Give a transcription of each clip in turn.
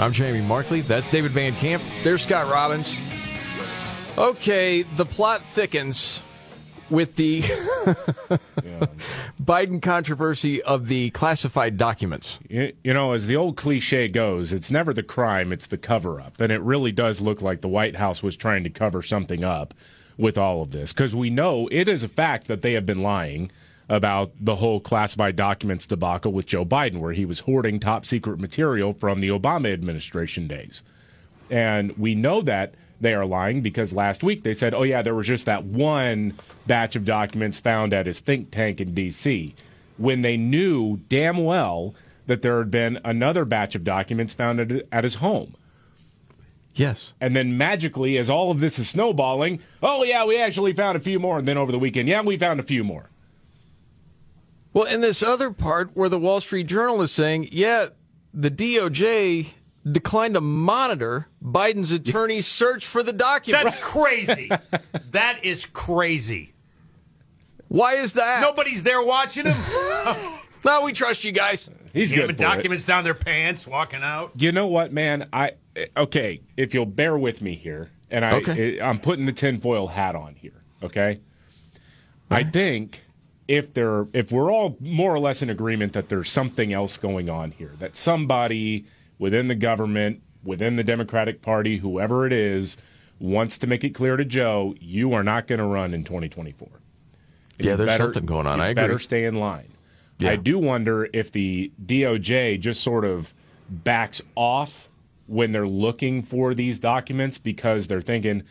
I'm Jamie Markley. That's David Van Camp. There's Scott Robbins. Okay, the plot thickens with the Biden controversy of the classified documents. You, you know, as the old cliche goes, it's never the crime, it's the cover up. And it really does look like the White House was trying to cover something up with all of this because we know it is a fact that they have been lying about the whole classified documents debacle with Joe Biden, where he was hoarding top secret material from the Obama administration days. And we know that they are lying because last week they said, oh, yeah, there was just that one batch of documents found at his think tank in D.C., when they knew damn well that there had been another batch of documents found at, at his home. Yes. And then magically, as all of this is snowballing, oh, yeah, we actually found a few more. And then over the weekend, yeah, we found a few more. Well, in this other part where the Wall Street Journal is saying, yeah, the DOJ declined to monitor Biden's attorney's search for the documents. That's crazy. that is crazy. Why is that? Nobody's there watching him. no, we trust you guys. He's Jamming good documents it. down their pants, walking out. You know what, man? I okay. If you'll bear with me here, and I, Okay. I'm putting the tinfoil hat on here. Okay. I think if there, if we're all more or less in agreement that there's something else going on here, that somebody within the government, within the Democratic Party, whoever it is, wants to make it clear to Joe, you are not going to run in 2024. And Yeah, there's better- something going on. I agree. Better stay in line. Yeah. I do wonder if the DOJ just sort of backs off when they're looking for these documents because they're thinking,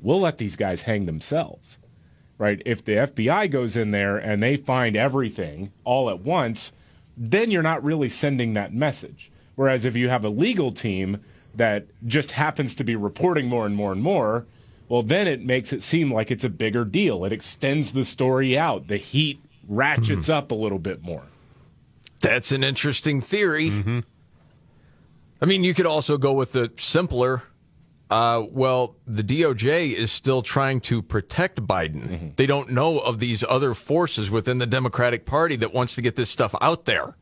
we'll let these guys hang themselves. Right? If the FBI goes in there and they find everything all at once, then you're not really sending that message. Whereas if you have a legal team that just happens to be reporting more and more and more, well, then it makes it seem like it's a bigger deal. It extends the story out. The heat ratchets mm-hmm. up a little bit more. That's an interesting theory. Mm-hmm. I mean, you could also go with the simpler. Uh, well, the DOJ is still trying to protect Biden. They don't know of these other forces within the Democratic Party that wants to get this stuff out there.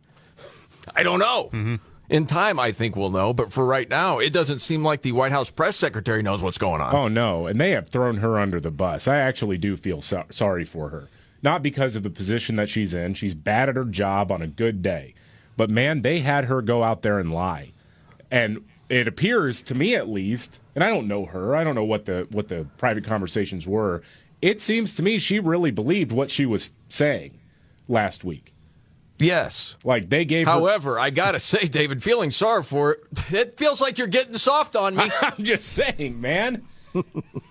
I don't know. In time, I think we'll know. But for right now, it doesn't seem like the White House press secretary knows what's going on. Oh no, and they have thrown her under the bus. I actually do feel so- sorry for her. Not because of the position that she's in. She's bad at her job on a good day. But man, they had her go out there and lie. And it appears to me at least, and I don't know her. I don't know what the what the private conversations were. It seems to me she really believed what she was saying last week. Yes. Like they gave her However, I got to say, David, feeling sorry for it, it feels like you're getting soft on me. I'm just saying, man.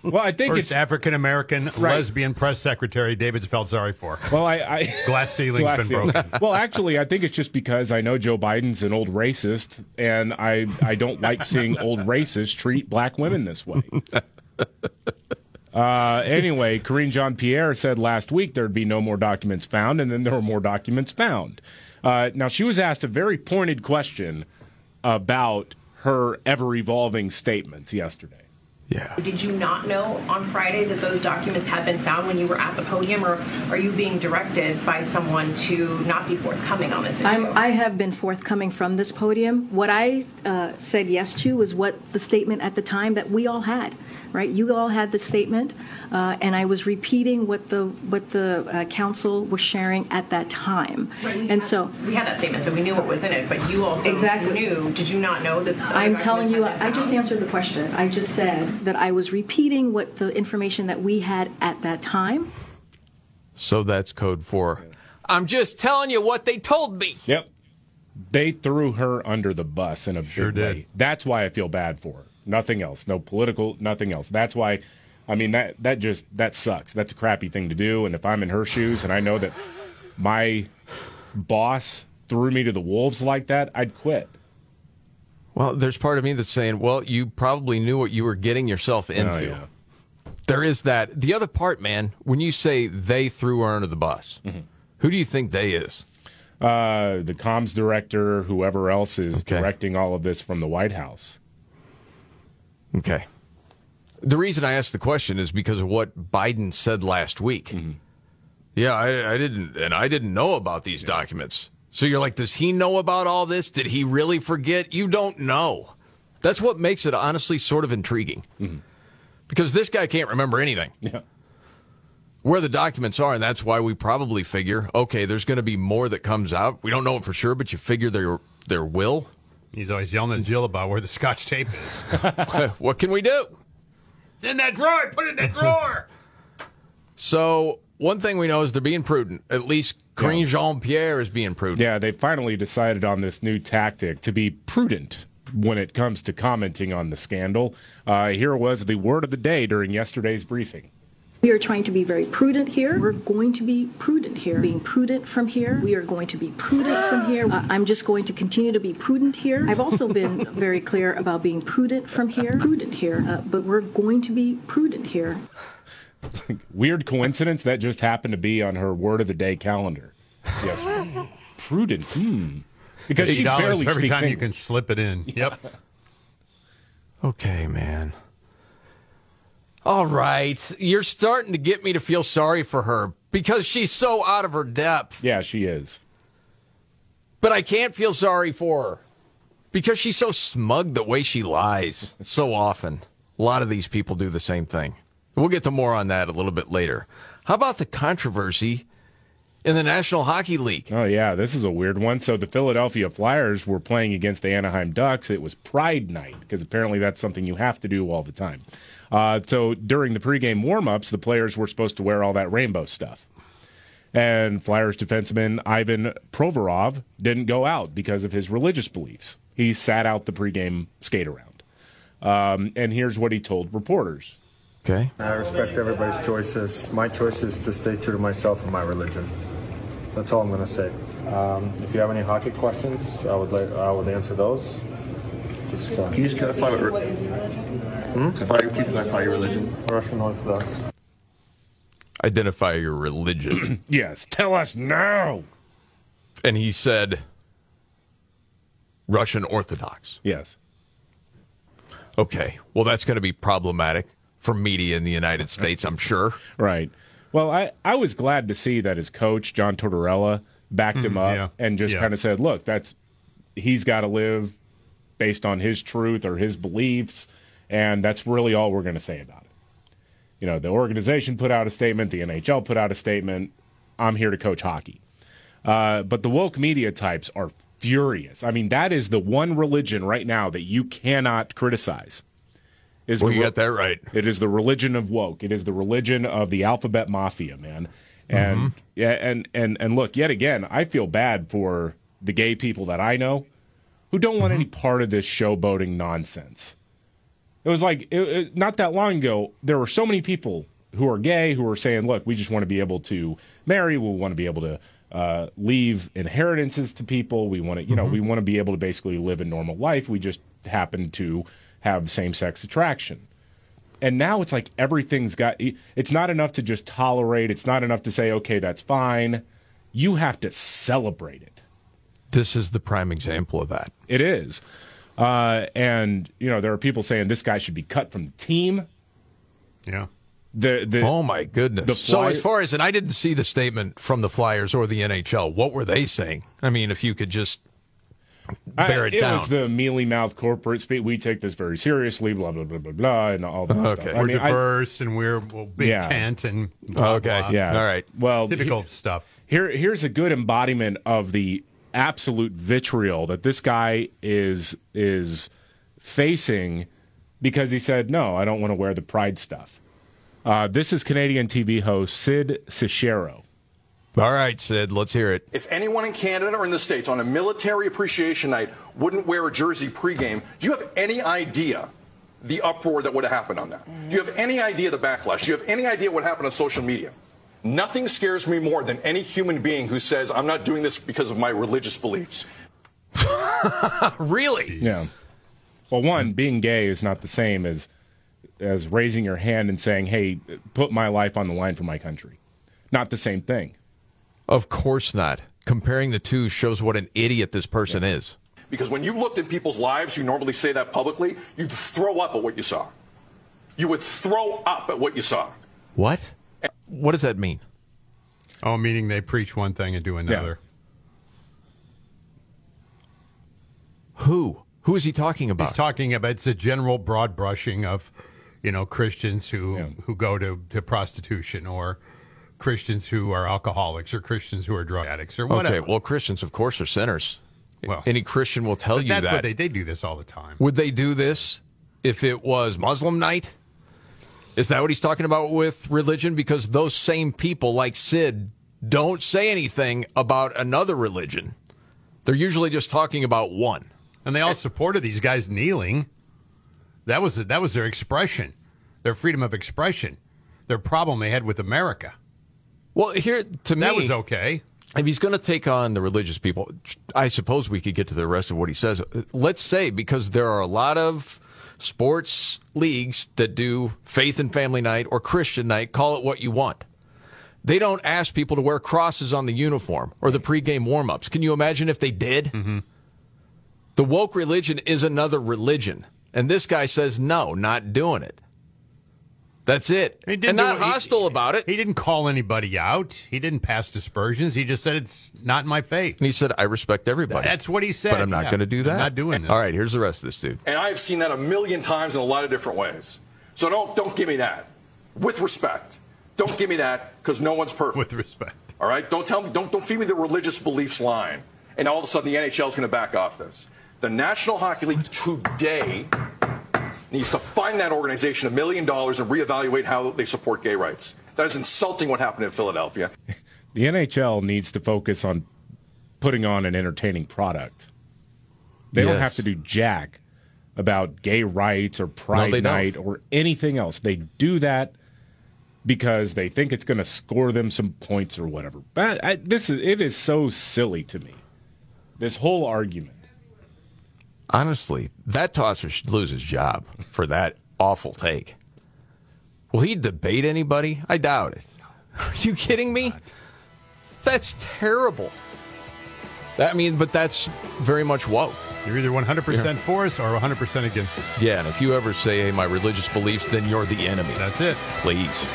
Well, I think First it's African American Right. lesbian press secretary David's felt sorry for. well, I, I Glass ceiling's Glass been ceiling. broken. well, actually, I think it's just because I know Joe Biden's an old racist, and I I don't like seeing old racists treat black women this way. Uh, anyway, Karine Jean Pierre said last week there'd be no more documents found, and then there were more documents found. Uh, now, she was asked a very pointed question about her ever evolving statements yesterday. Yeah. Did you not know on Friday that those documents had been found when you were at the podium, or are you being directed by someone to not be forthcoming on this issue? I'm, I have been forthcoming from this podium. What I uh, said yes to was what the statement at the time that we all had, right? You all had the statement, uh, and I was repeating what the what the uh, council was sharing at that time. Right, and had- so we had that statement, so we knew what was in it. But you also Exactly. knew. Did you not know that? I'm telling you, I just answered the question. I just said that I was repeating what the information that we had at that time. So that's code for. I'm just telling you what they told me. Yep. They threw her under the bus in a Sure big did. way. That's why I feel bad for her. Nothing else. No political, nothing else. That's why I mean that that just that sucks. That's a crappy thing to do and if I'm in her shoes and I know that my boss threw me to the wolves like that, I'd quit. Well, there's part of me that's saying, well, you probably knew what you were getting yourself into. Oh, yeah. There is that. The other part, man, when you say they threw her under the bus, Mm-hmm. who do you think they is? Uh, the comms director, whoever else is Okay. directing all of this from the White House. Okay. The reason I asked the question is because of what Biden said last week. Mm-hmm. Yeah, I, I didn't, and I didn't know about these documents. So you're like, does he know about all this? Did he really forget? You don't know. That's what makes it honestly sort of intriguing. Because this guy can't remember anything. Yeah. Where the documents are, and that's why we probably figure, okay, there's going to be more that comes out. We don't know it for sure, but you figure there there will. He's always yelling at Jill about where the scotch tape is. what can we do? it's in that drawer. Put it in that drawer. So one thing we know is they're being prudent. At least Karine Jean Pierre is being prudent. Yeah, they finally decided on this new tactic to be prudent when it comes to commenting on the scandal. Uh, here was the word of the day during yesterday's briefing. We are trying to be very prudent here. We're going to be prudent here. Being prudent from here. We are going to be prudent from here. Uh, I'm just going to continue to be prudent here. I've also been very clear about being prudent from here. Prudent here. Uh, but we're going to be prudent here. Weird coincidence that just happened to be on her word of the day calendar. Yes. prudent. Hmm. Because she Eight dollars barely every speaks time you can slip it in. Yep. Okay, man. All right. You're starting to get me to feel sorry for her because she's so out of her depth. Yeah, she is. But I can't feel sorry for her because she's so smug the way she lies so often. A lot of these people do the same thing. We'll get to more on that a little bit later. How about the controversy in the National Hockey League? Oh yeah, this is a weird one. So the Philadelphia Flyers were playing against the Anaheim Ducks. It was Pride Night because apparently that's something you have to do all the time. Uh, so during the pregame warmups, the players were supposed to wear all that rainbow stuff. And Flyers defenseman Ivan Provorov didn't go out because of his religious beliefs. He sat out the pregame skate around. Um, and here's what he told reporters. Okay. I respect everybody's choices. My choice is to stay true to myself and my religion. That's all I'm going to say. Um, if you have any hockey questions, I would like, I would answer those. Just uh, Can you just clarify what? Re- hmm? Clarify, can you clarify your religion? Russian Orthodox. Identify your religion. Yes, tell us now. and he said Russian Orthodox. Yes. Okay. Well, that's going to be problematic for media in the United States, I'm sure. Right. Well, I, I was glad to see that his coach, John Tortorella, backed him up yeah. and just Yeah. kind of said, look, that's he's got to live based on his truth or his beliefs, and that's really all we're going to say about it. You know, the organization put out a statement, the NHL put out a statement. I'm here to coach hockey. Uh, but the woke media types are furious. I mean, that is the one religion right now that you cannot criticize. Is Well, the you got that right. it is the religion of woke. It is the religion of the alphabet mafia, man. And mm-hmm. yeah, and and and look, yet again, I feel bad for the gay people that I know who don't want mm-hmm. any part of this showboating nonsense. It was like it, it, not that long ago. There were so many people who are gay who were saying, "Look, we just want to be able to marry. We want to be able to uh, leave inheritances to people. We want to, you know, mm-hmm. we want to be able to basically live a normal life. We just happen to have same-sex attraction." And now it's like everything's got. It's not enough to just tolerate. It's not enough to say, "Okay, that's fine." You have to celebrate it. This is the prime example of that. It is. Uh, and you know there are people saying this guy should be cut from the team. Yeah. The the Oh my goodness! So as far as and I didn't see the statement from the Flyers or the NHL. What were they saying? I mean, if you could just I- bear it down. was the mealy mouth corporate speak. We take this very seriously. Blah blah blah blah blah, and all that Okay. stuff. We're I mean, I- diverse and we're well, big Yeah. tent and blah, Okay. blah. yeah. All right. Well, Typical stuff. Here, here's a good embodiment of the absolute vitriol that this guy is is facing because he said, "No, I don't want to wear the pride stuff." Uh, this is Canadian TV host Sid Seixeiro. All right, Sid, let's hear it. If anyone in Canada or in the States on a military appreciation night wouldn't wear a jersey pregame, do you have any idea the uproar that would have happened on that? Do you have any idea the backlash? Do you have any idea what happened on social media? Nothing scares me more than any human being who says, I'm not doing this because of my religious beliefs. Really? Yeah, Well, one, being gay is not the same as as raising your hand and saying, "Hey, put my life on the line for my country." Not the same thing. Of course not. Comparing the two shows what an idiot this person is. Because when you looked in people's lives you normally say that publicly, you'd throw up at what you saw. You would throw up at what you saw. What? What does that mean? Oh, meaning they preach one thing and do another. Who? Who is he talking about? He's talking about it's a general broad brushing of, you know, Christians who who go to, to prostitution or Christians who are alcoholics or Christians who are drug addicts or whatever. Okay, well, Christians, of course, are sinners. Well, Any Christian will tell But you that's that. what they they do this all the time. Would they do this if it was Muslim night? Is that what he's talking about with religion? Because those same people, like Sid, don't say anything about another religion. They're usually just talking about one. And they all supported these guys kneeling. That was that was their expression, their freedom of expression, their problem they had with America. Well, here to me, That was okay. If he's going to take on the religious people, I suppose we could get to the rest of what he says. Let's say because there are a lot of sports leagues that do faith and family night or Christian night, call it what you want. They don't ask people to wear crosses on the uniform or the pregame warm-ups. Can you imagine if they did? Mm-hmm. The woke religion is another religion, and this guy says no, not doing it. That's it. He didn't and do not it- he- hostile about it. He didn't call anybody out. He didn't pass dispersions. He just said it's not my faith. And he said, I respect everybody. That's what he said. But I'm not yeah. going to do that. I'm not doing this. All right, here's the rest of this dude. And I've seen that a million times in a lot of different ways. So don't don't give me that. With respect. Don't give me that because no one's perfect. With respect. All right? Don't tell me don't don't feed me the religious beliefs line. And all of a sudden the NHL is going to back off this. The National Hockey League today needs to find that organization a million dollars and reevaluate how they support gay rights. That is insulting what happened in Philadelphia. The NHL needs to focus on putting on an entertaining product. They don't have to do jack about gay rights or Pride they don't. Night or anything else. They do that because they think it's going to score them some points or whatever. But I, this is it is so silly to me. This whole argument. Honestly, that tosser should lose his job for that awful take. Will he debate anybody? I doubt it. Are you kidding me? That's terrible. That, I mean, but that's very much woke. You're either 100% for us or 100% against us. Yeah, and if you ever say, hey, my religious beliefs, then you're the enemy. That's it. Please.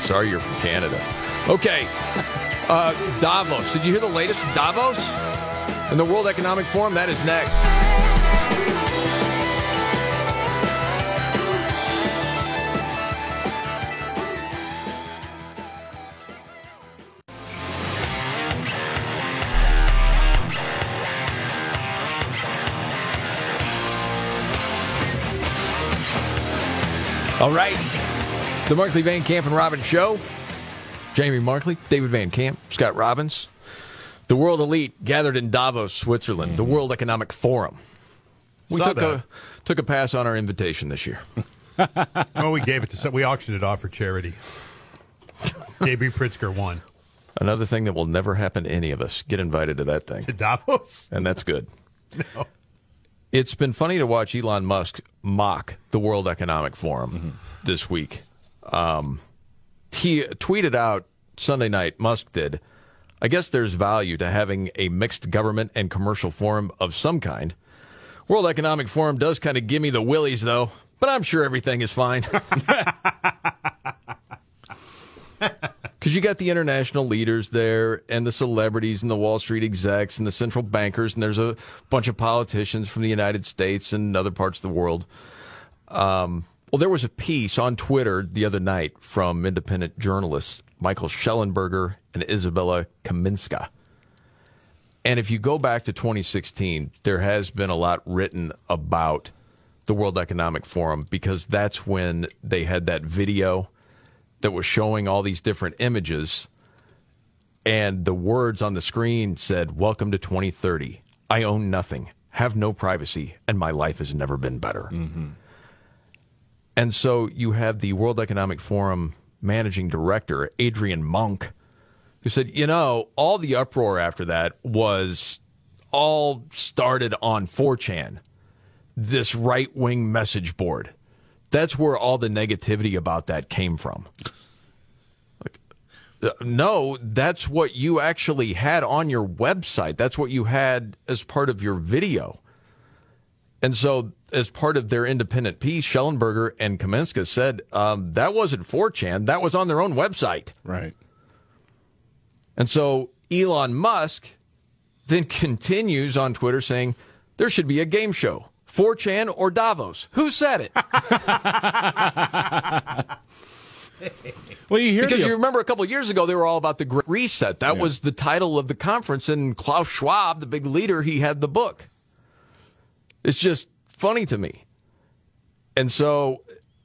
Sorry you're from Canada. Okay. Uh, Davos. Did you hear the latest from Davos? And the World Economic Forum? That is next. All right. The Markley Van Camp and Robbins Show. Jamie Markley, David Van Camp, Scott Robbins. The world elite gathered in Davos, Switzerland, the mm-hmm. World Economic Forum. We Saw took a took a pass on our invitation this year. Well, we gave it to some, we auctioned it off for charity. JB Pritzker won. Another thing that will never happen to any of us. Get invited to that thing. To Davos? And that's good. no. It's been funny to watch Elon Musk mock the World Economic Forum this week. Um, he tweeted out Sunday night, Musk did, I guess there's value to having a mixed government and commercial forum of some kind. World Economic Forum does kind of give me the willies, though, but I'm sure everything is fine. Because you got the international leaders there, and the celebrities, and the Wall Street execs, and the central bankers, and there's a bunch of politicians from the United States and other parts of the world. Um, well, there was a piece on Twitter the other night from independent journalists Michael Shellenberger and Isabella Kaminska. And if you go back to 2016, there has been a lot written about the World Economic Forum because that's when they had that video that was showing all these different images. And the words on the screen said welcome to 2030 i own nothing. Have no privacy. And my life has never been better. And so you have the world economic forum managing director adrian monck who said you know all the uproar after that was all started on 4chan this right wing message board. That's where all the negativity about that came from. Like, uh, no, that's what you actually had on your website. That's what you had as part of your video. And so, as part of their independent piece, Shellenberger and Kaminska said um, that wasn't 4chan, that was on their own website. Right. And so, Elon Musk then continues on Twitter saying there should be a game show 4chan or Davos. Who said it? well, you hear because you remember a couple of years ago they were all about the Great Reset. That Yeah. was the title of the conference, and Klaus Schwab, the big leader, he had the book. It's just funny to me. And so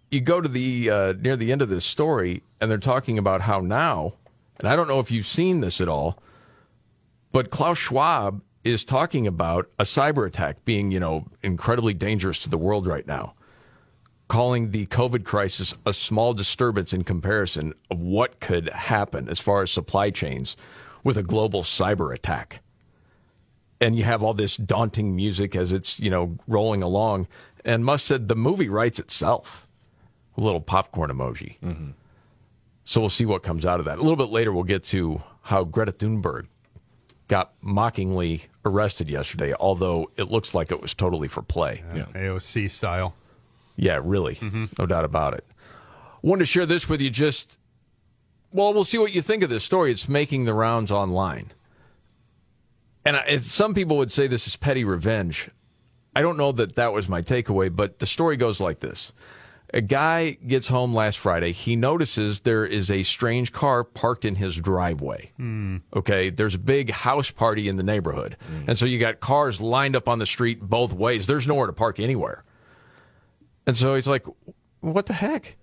you go to the uh, near the end of this story, and they're talking about how now, and I don't know if you've seen this at all, but Klaus Schwab is talking about a cyber attack being, you know, incredibly dangerous to the world right now, calling the COVID crisis a small disturbance in comparison of what could happen as far as supply chains with a global cyber attack. And you have all this daunting music as it's, you know, rolling along. And Musk said the movie writes itself. A little popcorn emoji. Mm-hmm. So we'll see what comes out of that. A little bit later, we'll get to how Greta Thunberg got mockingly arrested yesterday, although it looks like it was totally for play. Yeah. AOC style. Yeah, really. Mm-hmm. No doubt about it. Wanted to share this with you just, well, we'll see what you think of this story. It's making the rounds online. And I- it's, some people would say this is petty revenge. I don't know that that was my takeaway, but the story goes like this. A guy gets home last Friday. He notices there is a strange car parked in his driveway. Hmm. Okay, there's a big house party in the neighborhood. Hmm. And so you got cars lined up on the street both ways. There's nowhere to park anywhere. And so he's like, what the heck?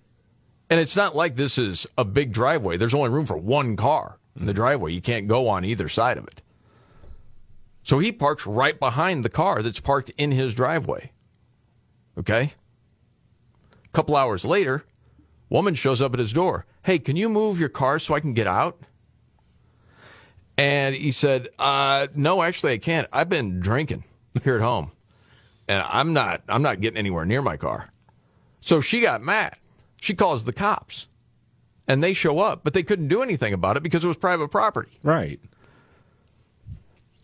And it's not like this is a big driveway. There's only room for one car in the hmm. driveway. You can't go on either side of it. So he parks right behind the car that's parked in his driveway. Okay? A couple hours later, woman shows up at his door. Hey, can you move your car so I can get out? And he said, uh, no, actually I can't. I've been drinking here at home. And I'm not I'm not getting anywhere near my car. So she got mad. She calls the cops. And they show up, but they couldn't do anything about it because it was private property. Right.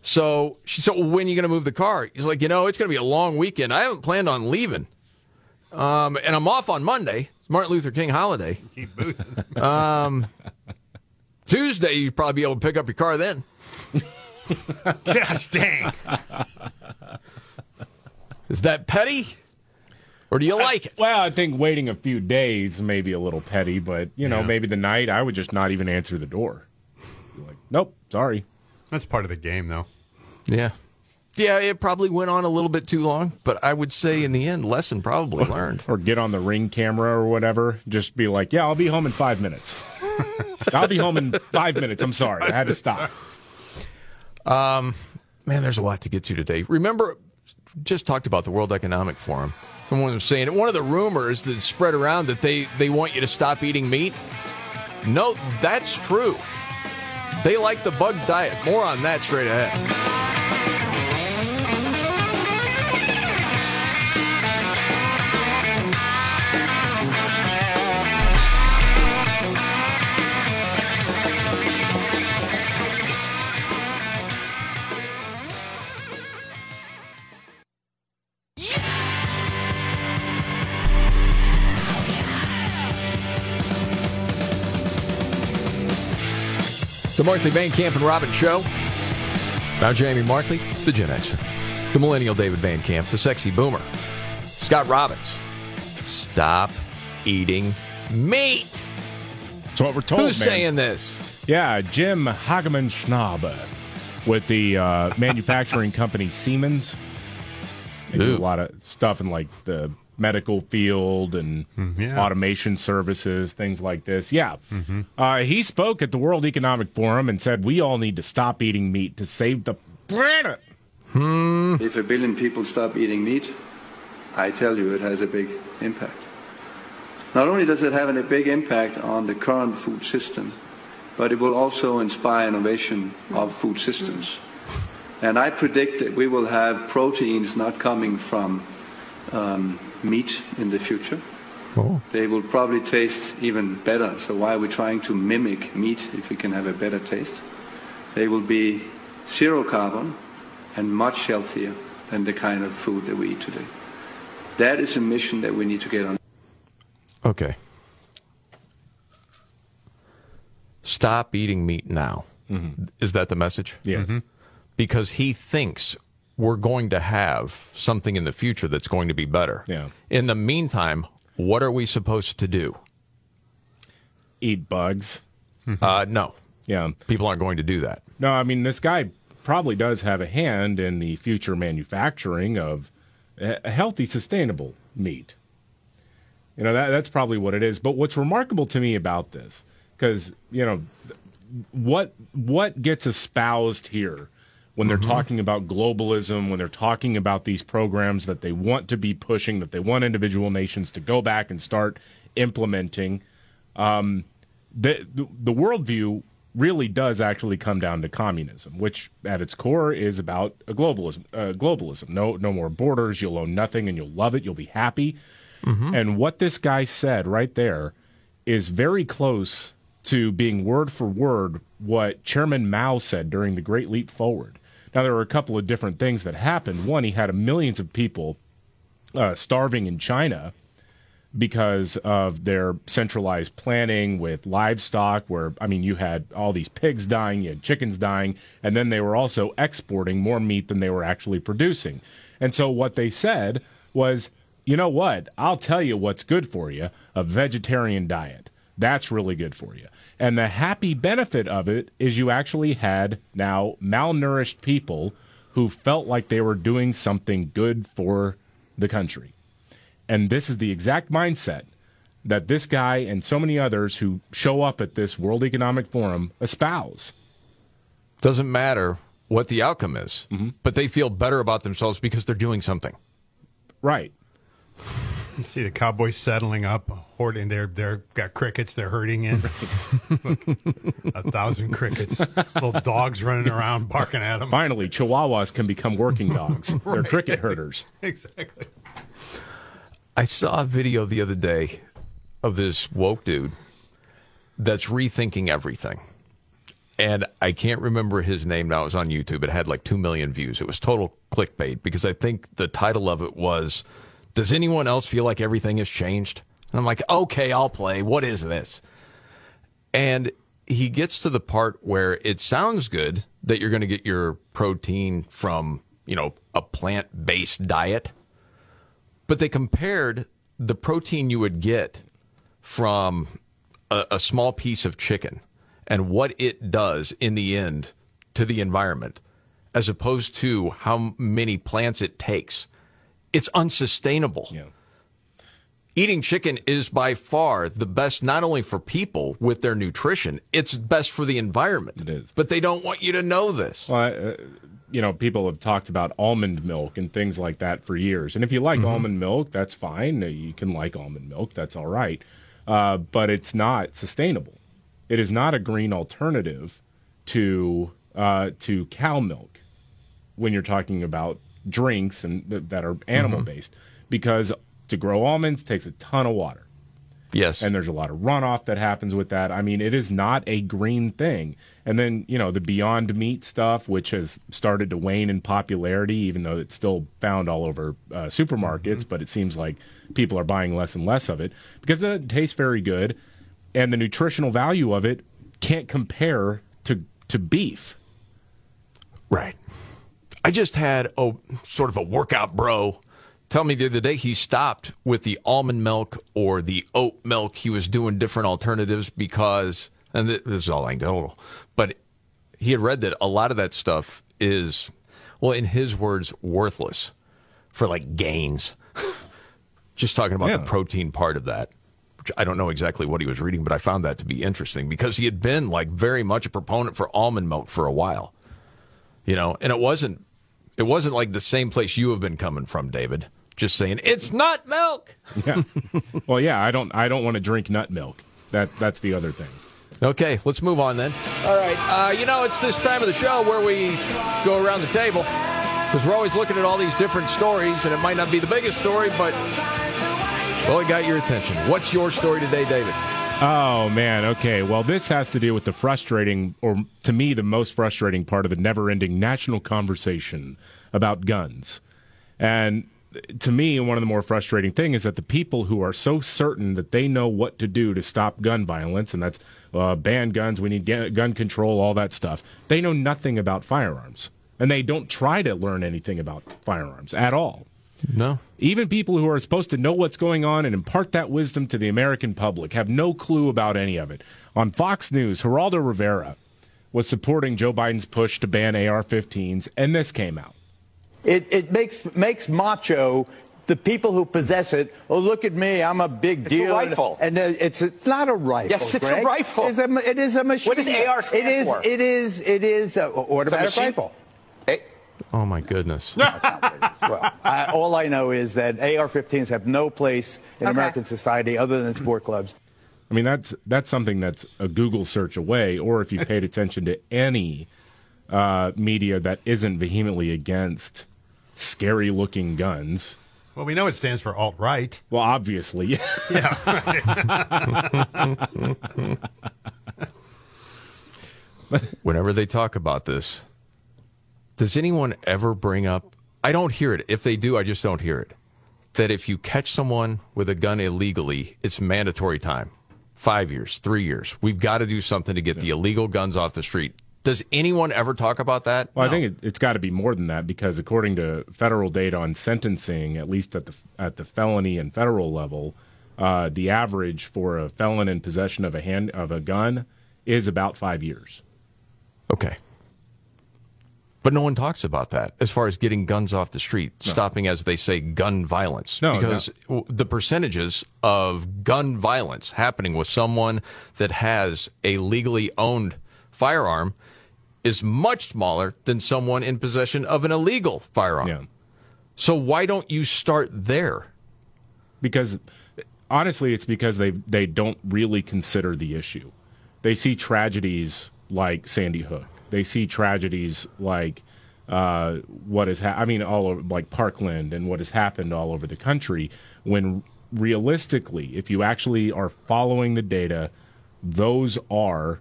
So she said, Well, when are you going to move the car? He's like, You know, it's going to be a long weekend. I haven't planned on leaving. Um, and I'm off on Monday. It's Martin Luther King holiday. Keep boozing. Um, Tuesday, you'd probably be able to pick up your car then. Gosh dang. Is that petty? Or do you like it? Well, I think waiting a few days may be a little petty, but you know, Yeah. maybe the night I would just not even answer the door. Be like, nope, sorry. That's part of the game, though. Yeah. Yeah, it probably went on a little bit too long, but I would say in the end, lesson probably learned. Or get on the ring camera or whatever. Just be like, yeah, I'll be home in five minutes. I'll be home in five minutes. I'm sorry. I had to stop. Um, man, there's a lot to get to today. Remember, just talked about the World Economic Forum. Someone was saying one of the rumors that spread around that they, they want you to stop eating meat. No, that's true. They like the bug diet. More on that straight ahead. The Markley Van Camp and Robbins Show. Now Jamie Markley, the Gen Xer. The Millennial David Van Camp, the Sexy Boomer. Scott Robbins. Stop eating meat. That's what we're told. Who's man. saying this? Yeah, Jim Hagemann Snabe with the uh, manufacturing company Siemens. They do a lot of stuff in like the medical field and yeah. automation services, things like this. Yeah. Uh, he spoke at the World Economic Forum and said, We all need to stop eating meat to save the planet. If a billion people stop eating meat, I tell you it has a big impact. Not only does it have a big impact on the current food system, but it will also inspire innovation of food systems. And I predict that we will have proteins not coming from um, meat in the future. Oh. They will probably taste even better. So why are we trying to mimic meat if we can have a better taste? They will be zero carbon and much healthier than the kind of food that we eat today. That is a mission that we need to get on. Okay. Stop eating meat now. Is that the message? Yes. Mhm. Because he thinks we're going to have something in the future that's going to be better. Yeah. In the meantime, what are we supposed to do? Eat bugs. Uh, no. Yeah. People aren't going to do that. No, I mean this guy probably does have a hand in the future manufacturing of a a healthy, sustainable meat. You know that that's probably what it is. But what's remarkable to me about this, because you know, what what gets espoused here when they're talking about globalism, when they're talking about these programs that they want to be pushing, that they want individual nations to go back and start implementing, um, the, the the worldview really does actually come down to communism, which at its core is about a globalism. Uh, globalism. No, no more borders. You'll own nothing, and you'll love it. You'll be happy. And what this guy said right there is very close to being word for word what Chairman Mao said during the Great Leap Forward. Now there were a couple of different things that happened. One, he had millions of people uh, starving in China because of their centralized planning with livestock where i mean you had all these pigs dying you had chickens dying and then they were also exporting more meat than they were actually producing. And so what they said was you know what? I'll tell you what's good for you a vegetarian diet. That's really good for you and the happy benefit of it is you actually had now malnourished people who felt like they were doing something good for the country and this is the exact mindset that this guy and so many others who show up at this World Economic Forum espouse. Doesn't matter what the outcome is, Mm-hmm. but they feel better about themselves because they're doing something. Right. You see the cowboys settling up, hoarding. They're they're got crickets. They're herding in. Look, a thousand crickets. Little dogs running around barking at them. Finally, Chihuahuas can become working dogs. They're cricket herders. Exactly. I saw a video the other day of this woke dude that's rethinking everything. And I can't remember his name now. It was on YouTube. It had like 2 million views. It was total clickbait because I think the title of it was Does anyone else feel like everything has changed? And I'm like, okay, I'll play. What is this? And he gets to the part where it sounds good that you're going to get your protein from, you know, a plant based diet but they compared the protein you would get from a, a small piece of chicken and what it does in the end to the environment as opposed to how many plants it takes. It's unsustainable. Eating chicken is by far the best, not only for people with their nutrition, it's best for the environment. It is. But they don't want you to know this. Well, uh, you know, people have talked about almond milk and things like that for years. And if you like Mhm. almond milk, that's fine. Uh, You can like almond milk, that's all right. Uh, but it's not sustainable. It is not a green alternative to uh, to cow milk when you're talking about drinks and that are animal based, because to grow almonds takes a ton of water. Yes. And there's a lot of runoff that happens with that. I mean, it is not a green thing. And then, you know, the Beyond Meat stuff, which has started to wane in popularity, even though it's still found all over uh, supermarkets, but it seems like people are buying less and less of it because it tastes very good. And the nutritional value of it can't compare to, to beef. Right. I just had a sort of a workout bro tell me the other day he stopped with the almond milk or the oat milk. He was doing different alternatives because, and this is all anecdotal, but he had read that a lot of that stuff is, well, in his words, worthless for like gains. just talking about Yeah. the protein part of that. Which I don't know exactly what he was reading, but I found that to be interesting because he had been like very much a proponent for almond milk for a while you know and it wasn't it wasn't like the same place you have been coming from david just saying it's not milk Yeah. well, yeah, I don't I don't want to drink nut milk. That that's the other thing. okay let's move on then all right uh, you know it's this time of the show where we go around the table Because we're always looking at all these different stories, and it might not be the biggest story, but well, it got your attention. What's your story today, David? Oh man, okay. Well, this has to do with the frustrating, or to me, the most frustrating part of the never-ending national conversation about guns. And to me, one of the more frustrating things is that the people who are so certain that they know what to do to stop gun violence, and that's uh, ban guns, we need gun control, all that stuff, they know nothing about firearms, and they don't try to learn anything about firearms at all. No. Even people who are supposed to know what's going on and impart that wisdom to the American public have no clue about any of it. On Fox News, Geraldo Rivera was supporting Joe Biden's push to ban AR 15s, and this came out. It, it makes, makes macho the people who possess it. Oh, look at me, I'm a big It's a deal. rifle. And uh, it's, it's not a rifle. Yes, it's a rifle. It's a, it is a machine. What does AR stand it is, for? It is, it is an automatic machine- rifle. Oh my goodness. well, I, all I know is that AR-15s have no place in Okay. American society other than sport clubs. I mean, that's that's something that's a Google search away, or if you paid attention to any uh, media that isn't vehemently against scary looking guns. Well, we know it stands for alt right. Well, obviously. yeah. Whenever they talk about this, does anyone ever bring up? I don't hear it. If they do, I just don't hear it. That if you catch someone with a gun illegally, it's mandatory time. Five years, three years. We've got to do something to get the illegal guns off the street. Does anyone ever talk about that? Well, I think it, it's got to be more than that because according to federal data on sentencing, at least at the at the felony and federal level, uh, the average for a felon in possession of a hand of a gun is about five years. Okay. But no one talks about that as far as getting guns off the street, stopping, as they say, gun violence. No, because w the percentages of gun violence happening with someone that has a legally owned firearm is much smaller than someone in possession of an illegal firearm. Yeah. So why don't you start there? Because honestly, it's because they they don't really consider the issue. They see tragedies like Sandy Hook. They see tragedies like uh, what has ha- I mean, all over like Parkland and what has happened all over the country. When realistically, if you actually are following the data, those are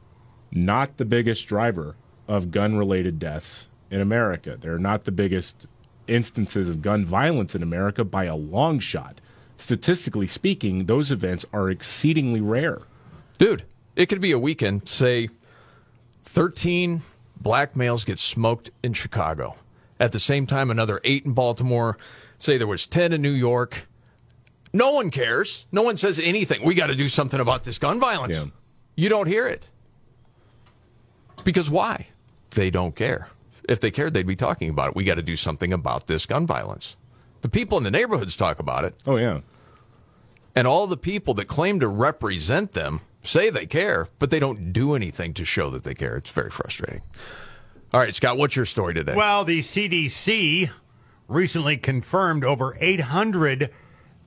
not the biggest driver of gun-related deaths in America. They're not the biggest instances of gun violence in America by a long shot. Statistically speaking, those events are exceedingly rare. Dude, it could be a weekend, say 13 black males get smoked in Chicago. At the same time, another eight in Baltimore. Say there was 10 in New York. No one cares. No one says anything. We got to do something about this gun violence. You don't hear it. Because why? They don't care. If they cared, they'd be talking about it. We got to do something about this gun violence. The people in the neighborhoods talk about it. Oh, yeah. And all the people that claim to represent them say they care, but they don't do anything to show that they care. It's very frustrating. All right, Scott, what's your story today? Well, the CDC recently confirmed over 800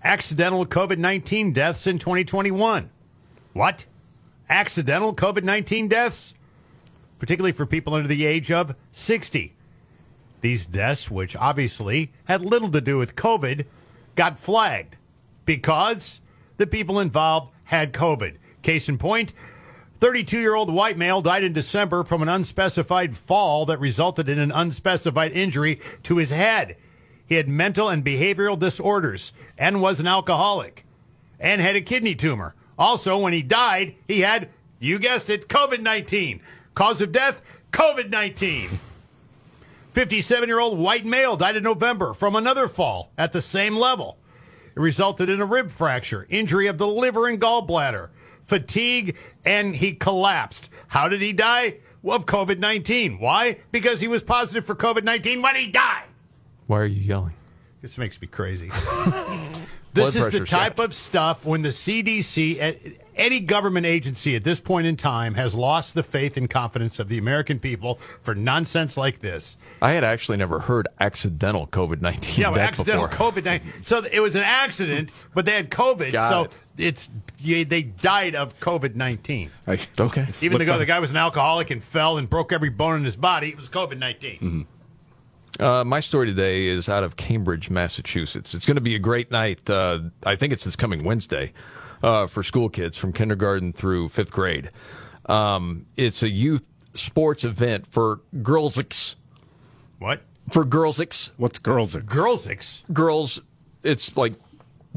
accidental COVID 19 deaths in 2021. What? Accidental COVID 19 deaths? Particularly for people under the age of 60. These deaths, which obviously had little to do with COVID, got flagged because the people involved had COVID. Case in point, 32 year old white male died in December from an unspecified fall that resulted in an unspecified injury to his head. He had mental and behavioral disorders and was an alcoholic and had a kidney tumor. Also, when he died, he had, you guessed it, COVID 19. Cause of death, COVID 19. 57 year old white male died in November from another fall at the same level. It resulted in a rib fracture, injury of the liver and gallbladder, fatigue, and he collapsed. How did he die? Well, of COVID 19. Why? Because he was positive for COVID 19 when he died. Why are you yelling? This makes me crazy. This is the type of stuff when the CDC, any government agency at this point in time, has lost the faith and confidence of the American people for nonsense like this. I had actually never heard accidental COVID 19 Yeah, but accidental. COVID nineteen. So it was an accident, but they had COVID. Got so it. it's yeah, they died of COVID nineteen. Okay. Even though the guy was an alcoholic and fell and broke every bone in his body, it was COVID 19 Mm-hmm. Uh, my story today is out of Cambridge, Massachusetts. It's going to be a great night. Uh, I think it's this coming Wednesday uh, for school kids from kindergarten through fifth grade. Um, it's a youth sports event for girlsics. What? For girlsics. What's girlsics? Girlsics. Girls. It's like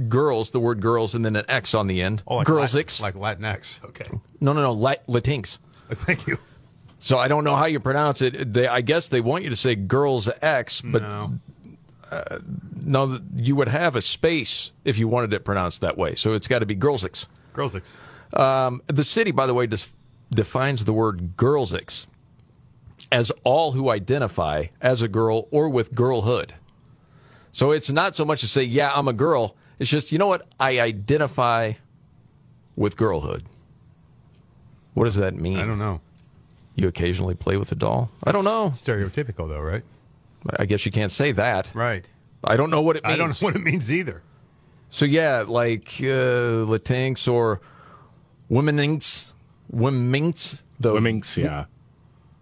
girls, the word girls, and then an X on the end. Oh, like girlsics. Latin, like Latinx. Okay. No, no, no. Lat- Latinx. Thank you. So I don't know how you pronounce it. They, I guess they want you to say girls X, but No. uh, no, you would have a space if you wanted it pronounced that way. So it's got to be girlsics. Girlsics. Um, the city, by the way, dis- defines the word girlsics as all who identify as a girl or with girlhood. So it's not so much to say, yeah, I'm a girl. It's just, you know what? I identify with girlhood. What does that mean? I don't know. You occasionally play with a doll? I don't know. Stereotypical, though, right? I guess you can't say that. Right. I don't know what it means. I don't know what it means either. So yeah, like uh, Latinx or Womeninx, Womeninx? the Womenx, yeah,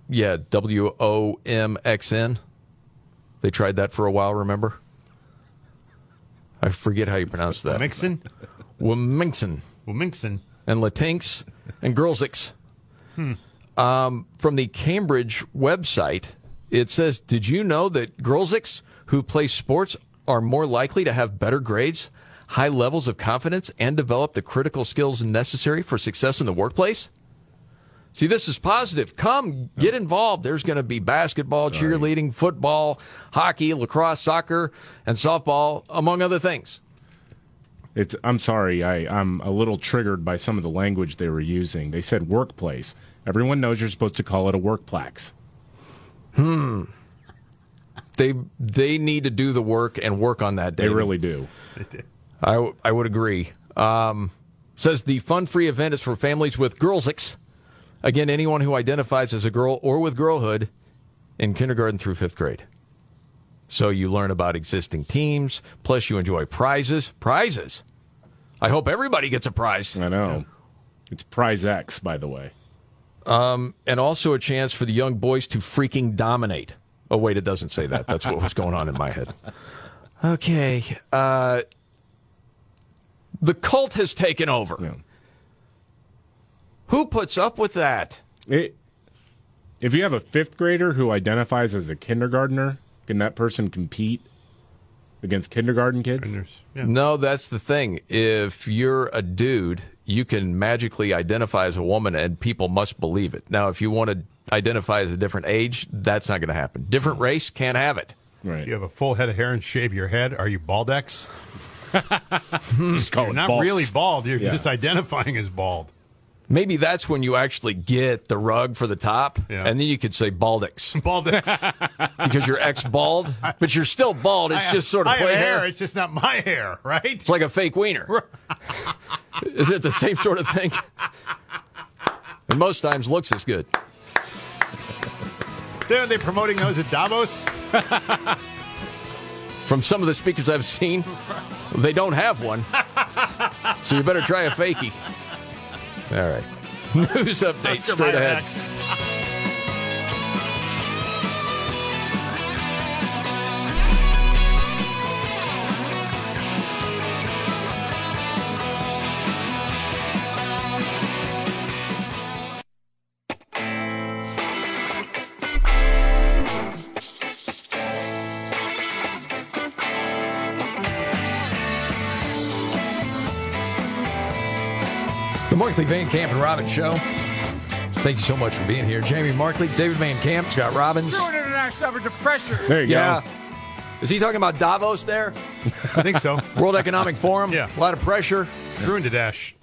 yeah, W O M X N. They tried that for a while. Remember? I forget how you pronounce that. Mixin? Womenxen. Womenxen. And Latinx and Girlsix. Hmm. Um, from the Cambridge website, it says, "Did you know that girlsics who play sports are more likely to have better grades, high levels of confidence, and develop the critical skills necessary for success in the workplace?" See, this is positive. Come get involved. There's going to be basketball, cheerleading, football, hockey, lacrosse, soccer, and softball, among other things. It's. I'm sorry. I, I'm a little triggered by some of the language they were using. They said workplace. Everyone knows you're supposed to call it a workplex. Hmm. They they need to do the work and work on that. Day. They really do. I, w- I would agree. Um, says the fun free event is for families with girlsics. Again, anyone who identifies as a girl or with girlhood in kindergarten through fifth grade. So you learn about existing teams, plus you enjoy prizes. Prizes. I hope everybody gets a prize. I know. It's Prize X, by the way. Um, and also a chance for the young boys to freaking dominate. Oh, wait, it doesn't say that. That's what was going on in my head. Okay. Uh, the cult has taken over. Who puts up with that? It, if you have a fifth grader who identifies as a kindergartner, can that person compete against kindergarten kids? No, that's the thing. If you're a dude, you can magically identify as a woman, and people must believe it. Now, if you want to identify as a different age, that's not going to happen. Different race can't have it. Right. You have a full head of hair and shave your head. Are you baldex? Just You're not balks. really bald. You're Yeah. just identifying as bald. Maybe that's when you actually get the rug for the top, Yeah. and then you could say baldix Baldex. because you're ex bald, but you're still bald. It's I- just sort of I have hair. hair. It's just not my hair, right? It's like a fake wiener. Is it the same sort of thing? And most times looks as good. Are they promoting those at Davos? From some of the speakers I've seen, they don't have one. So you better try a fakie. All right. News update Oscar straight Mayer ahead. Markley Van Camp and Robbins Show. Thank you so much for being here. Jamie Markley, David Van Camp, Scott Robbins. international average of pressure. There you Yeah. go. Is he talking about Davos there? I think so. World Economic Forum? Yeah. A lot of pressure. Drew to dash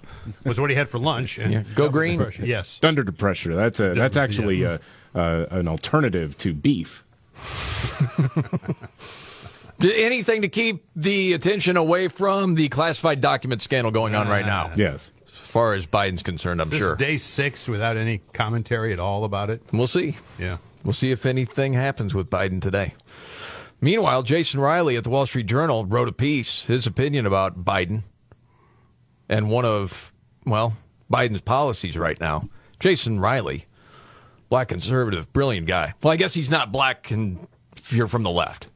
was what he had for lunch. And Yeah. Go green. Yes. Thunder to pressure. That's a that's actually uh uh an alternative to beef. Anything to keep the attention away from the classified document scandal going on right now? Yes. As far as Biden's concerned, I'm This sure. day six without any commentary at all about it. We'll see. Yeah. We'll see if anything happens with Biden today. Meanwhile, Jason Riley at the Wall Street Journal wrote a piece, his opinion about Biden and one of, well, Biden's policies right now. Jason Riley, black conservative, brilliant guy. Well, I guess he's not black if you're from the left.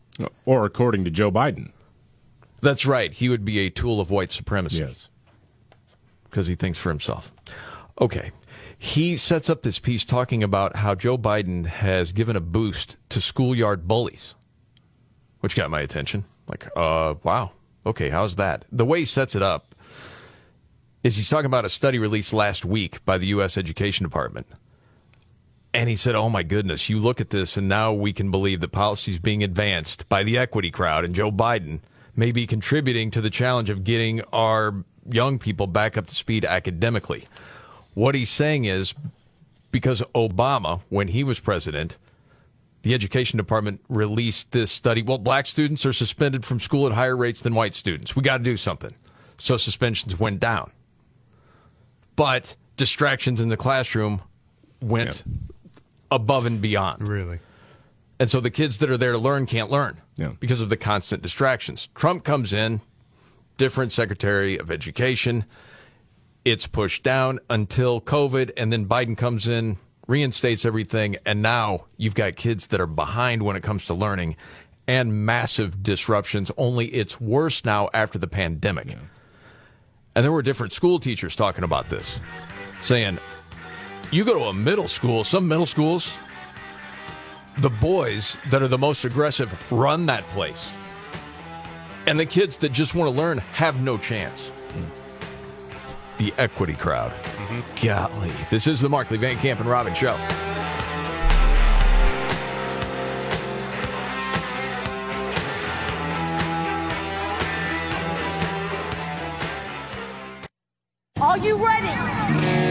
Or according to Joe Biden. That's right. He would be a tool of white supremacy. Yes. Because he thinks for himself. Okay. He sets up this piece talking about how Joe Biden has given a boost to schoolyard bullies, which got my attention. Like, uh, wow. Okay, how's that? The way he sets it up is he's talking about a study released last week by the U.S. Education Department. And he said, Oh my goodness, you look at this, and now we can believe that policies being advanced by the equity crowd and Joe Biden may be contributing to the challenge of getting our young people back up to speed academically. What he's saying is because Obama, when he was president, the education department released this study. Well, black students are suspended from school at higher rates than white students. We got to do something. So suspensions went down. But distractions in the classroom went above and beyond. Really? And so the kids that are there to learn can't learn Yeah. because of the constant distractions. Trump comes in, different Secretary of Education. It's pushed down until COVID, and then Biden comes in, reinstates everything, and now you've got kids that are behind when it comes to learning and massive disruptions. Only it's worse now after the pandemic. And there were different school teachers talking about this, saying, you go to a middle school, some middle schools, the boys that are the most aggressive run that place. And the kids that just want to learn have no chance. The equity crowd. Mm-hmm. Golly. This is the Markley Van Camp and Robbins Show. Are you ready?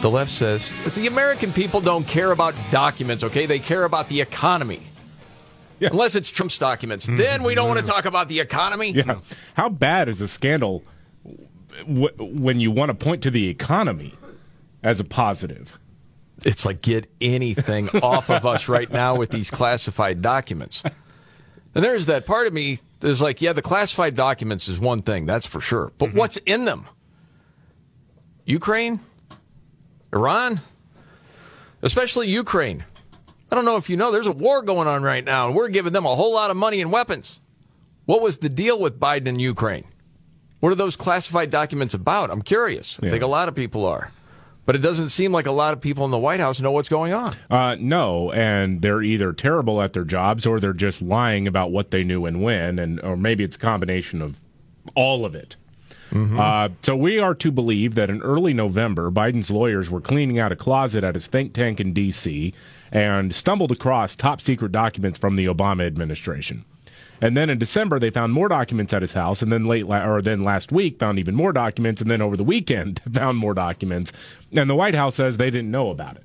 The left says that the American people don't care about documents, okay? They care about the economy. Unless it's Trump's documents. Hmm. Then we don't want to talk about the economy. Yeah. How bad is a scandal w- when you want to point to the economy as a positive? It's like get anything off of us right now with these classified documents. And there's that part of me that's like, yeah, the classified documents is one thing, that's for sure. But mm-hmm. what's in them? Ukraine? Iran? Especially Ukraine. I don't know if you know, there's a war going on right now, and we're giving them a whole lot of money and weapons. What was the deal with Biden and Ukraine? What are those classified documents about? I'm curious. I think a lot of people are. But it doesn't seem like a lot of people in the White House know what's going on. Uh, no, and they're either terrible at their jobs or they're just lying about what they knew and when, and or maybe it's a combination of all of it. Uh, so we are to believe that in early November, Biden's lawyers were cleaning out a closet at his think tank in D.C. and stumbled across top secret documents from the Obama administration. And then in December, they found more documents at his house, and then late, la- or then last week, found even more documents, and then over the weekend, found more documents. And the White House says they didn't know about it.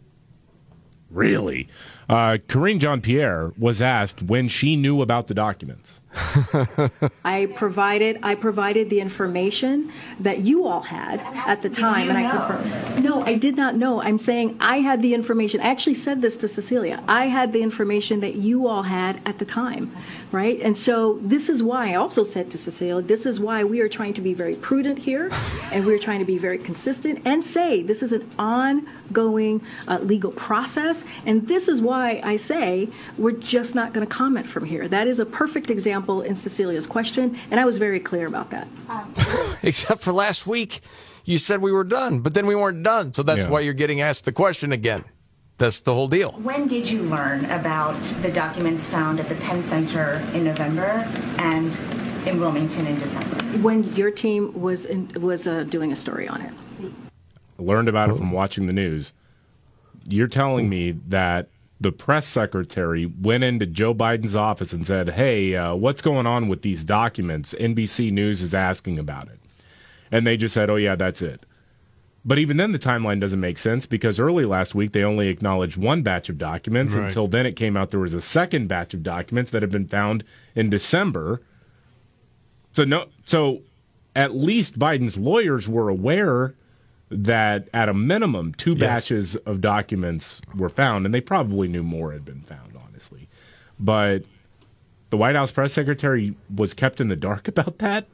Really? Uh, Karine Jean Pierre was asked when she knew about the documents. I provided I provided the information that you all had at the time, and I confirmed. No, I did not know. I'm saying I had the information. I actually said this to Cecilia. I had the information that you all had at the time, right? And so this is why I also said to Cecilia, this is why we are trying to be very prudent here, and we're trying to be very consistent and say this is an ongoing uh, legal process, and this is why I say we're just not going to comment from here. That is a perfect example in Cecilia's question, and I was very clear about that. Except for last week, you said we were done, but then we weren't done. So that's Yeah. why you're getting asked the question again. That's the whole deal. When did you learn about the documents found at the Penn Center in November and in Wilmington in December? When your team was in, was uh, doing a story on it. learned about it from watching the news. You're telling me that the press secretary went into Joe Biden's office and said, "Hey, uh, what's going on with these documents?" NBC News is asking about it, and they just said, "Oh yeah, that's it." But even then, the timeline doesn't make sense because early last week they only acknowledged one batch of documents. Right. Until then, it came out there was a second batch of documents that had been found in December. So no, so at least Biden's lawyers were aware that at a minimum two Yes. batches of documents were found, and they probably knew more had been found, honestly. But the White House press secretary was kept in the dark about that.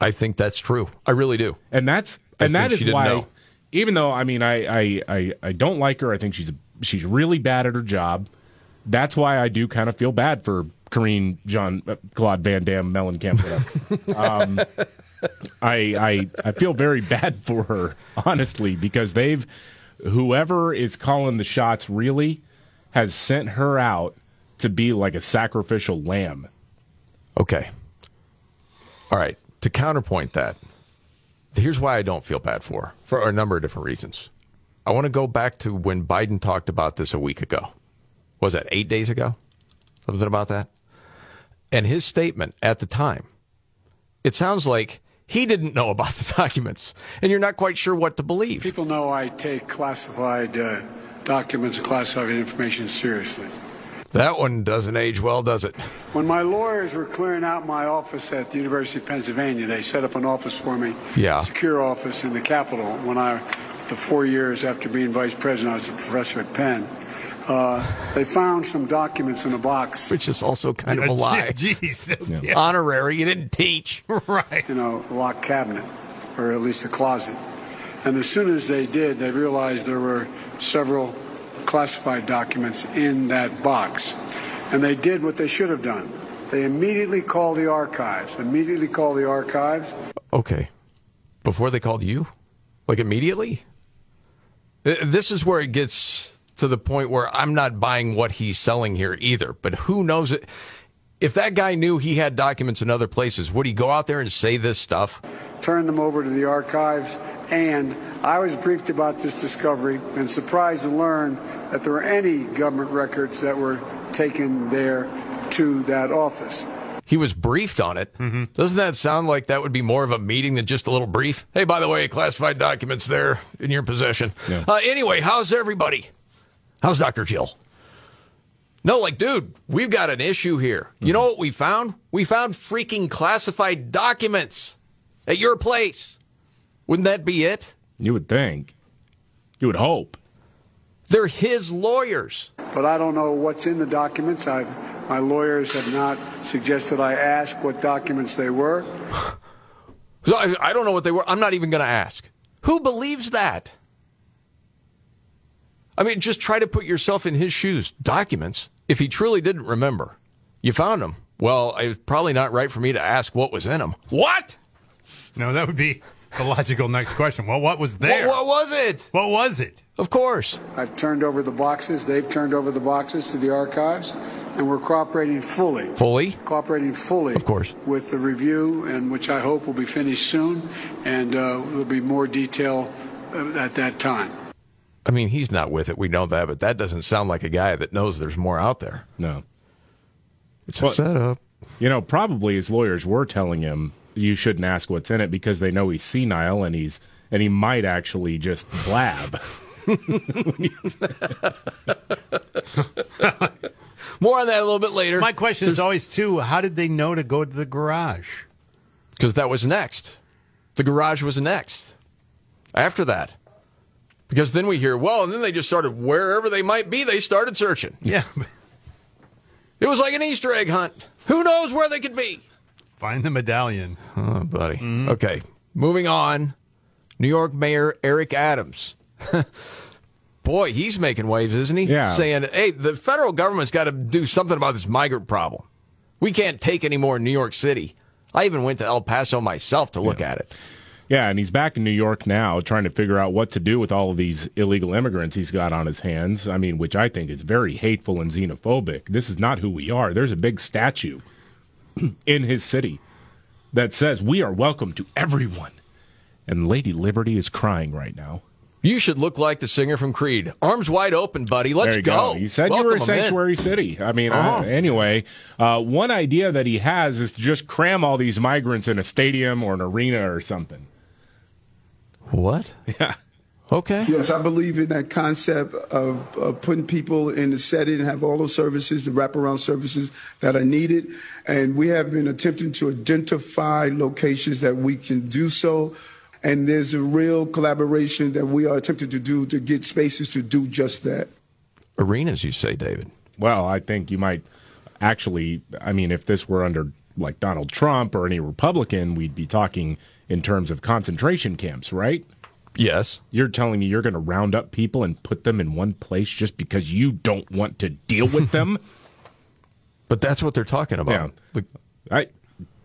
I think that's true. I really do. and that's and that is why know. even though i mean I, I i i don't like her i think she's she's really bad at her job that's why i do kind of feel bad for Karine John uh, Claude Van Damme Mellencamp whatever. um, I I I feel very bad for her honestly because they've whoever is calling the shots really has sent her out to be like a sacrificial lamb. Okay. All right. To counterpoint that, here's why I don't feel bad for her, for a number of different reasons. I want to go back to when Biden talked about this a week ago. Was that eight days ago? Something about that? And his statement at the time, it sounds like he didn't know about the documents, and you're not quite sure what to believe. People know I take classified uh, documents and classified information seriously. That one doesn't age well, does it? When my lawyers were clearing out my office at the University of Pennsylvania, they set up an office for me, Yeah. secure office in the Capitol. When I, the four years after being vice president, I was a professor at Penn. Uh, they found some documents in a box, which is also kind of a lie. Jeez. Honorary. You didn't teach. right. You know, a locked cabinet, or at least a closet. And as soon as they did, they realized there were several classified documents in that box. And they did what they should have done. They immediately called the archives, immediately called the archives. Okay. Before they called you? Like immediately? This is where it gets to the point where I'm not buying what he's selling here either. But who knows it? If that guy knew he had documents in other places, would he go out there and say this stuff? Turn them over to the archives, and I was briefed about this discovery and surprised to learn that there were any government records that were taken there to that office. He was briefed on it. Doesn't that sound like that would be more of a meeting than just a little brief? Hey, by the way, classified documents there in your possession. Uh, anyway, how's everybody? How's Dr. Jill? No, like, dude, we've got an issue here. You mm-hmm. know what we found? We found freaking classified documents at your place. Wouldn't that be it? You would think. You would hope. They're his lawyers. But I don't know what's in the documents. I've, my lawyers have not suggested I ask what documents they were. So I, I don't know what they were. I'm not even going to ask. Who believes that? I mean, just try to put yourself in his shoes. Documents, if he truly didn't remember, you found them. Well, it's probably not right for me to ask what was in them. What? No, that would be the logical next question. Well, what was there? What, what was it? What was it? Of course. I've turned over the boxes. They've turned over the boxes to the archives, and we're cooperating fully. Fully? Cooperating fully. Of course. With the review, and which I hope will be finished soon, and uh, there'll be more detail uh, at that time. I mean, he's not with it. We know that, but that doesn't sound like a guy that knows there's more out there. No. It's a setup. You know, probably his lawyers were telling him you shouldn't ask what's in it because they know he's senile and he's and he might actually just blab. More on that a little bit later. My question is always, too, how did they know to go to the garage? Because that was next. The garage was next. After that. Because then we hear, well, and then they just started wherever they might be, they started searching. Yeah. It was like an Easter egg hunt. Who knows where they could be? Find the medallion. Oh, buddy. Okay. Moving on. New York Mayor Eric Adams. Boy, he's making waves, isn't he? Yeah. Saying, hey, the federal government's got to do something about this migrant problem. We can't take any more in New York City. I even went to El Paso myself to look at it. Yeah, and he's back in New York now trying to figure out what to do with all of these illegal immigrants he's got on his hands. I mean, which I think is very hateful and xenophobic. This is not who we are. There's a big statue in his city that says we are welcome to everyone. And Lady Liberty is crying right now. You should look like the singer from Creed. Arms wide open, buddy. Let's you go. You said you Welcome were a in. sanctuary city. I mean, Uh-huh. uh, anyway, uh, one idea that he has is to just cram all these migrants in a stadium or an arena or something. What? Yeah. Okay. Yes, I believe in that concept of, of putting people in the setting and have all those services, the wraparound services that are needed. And we have been attempting to identify locations that we can do so. And there's a real collaboration that we are attempting to do to get spaces to do just that. Arenas, you say, David? Well, I think you might actually. I mean, if this were under like Donald Trump or any Republican, we'd be talking in terms of concentration camps, right? Yes. You're telling me you're going to round up people and put them in one place just because you don't want to deal with them? but that's what they're talking about. Yeah. I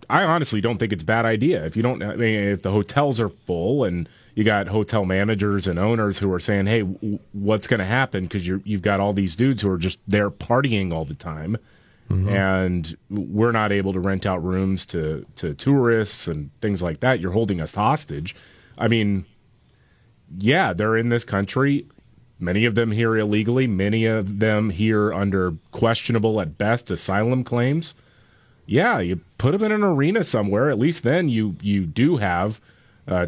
I honestly don't think it's a bad idea. If you don't I mean if the hotels are full and you got hotel managers and owners who are saying, "Hey, w- what's going to happen because you you've got all these dudes who are just there partying all the time." Mm-hmm. And we're not able to rent out rooms to, to tourists and things like that. You're holding us hostage. I mean, yeah, they're in this country. Many of them here illegally, many of them here under questionable at best asylum claims. Yeah, you put them in an arena somewhere. At least then you you do have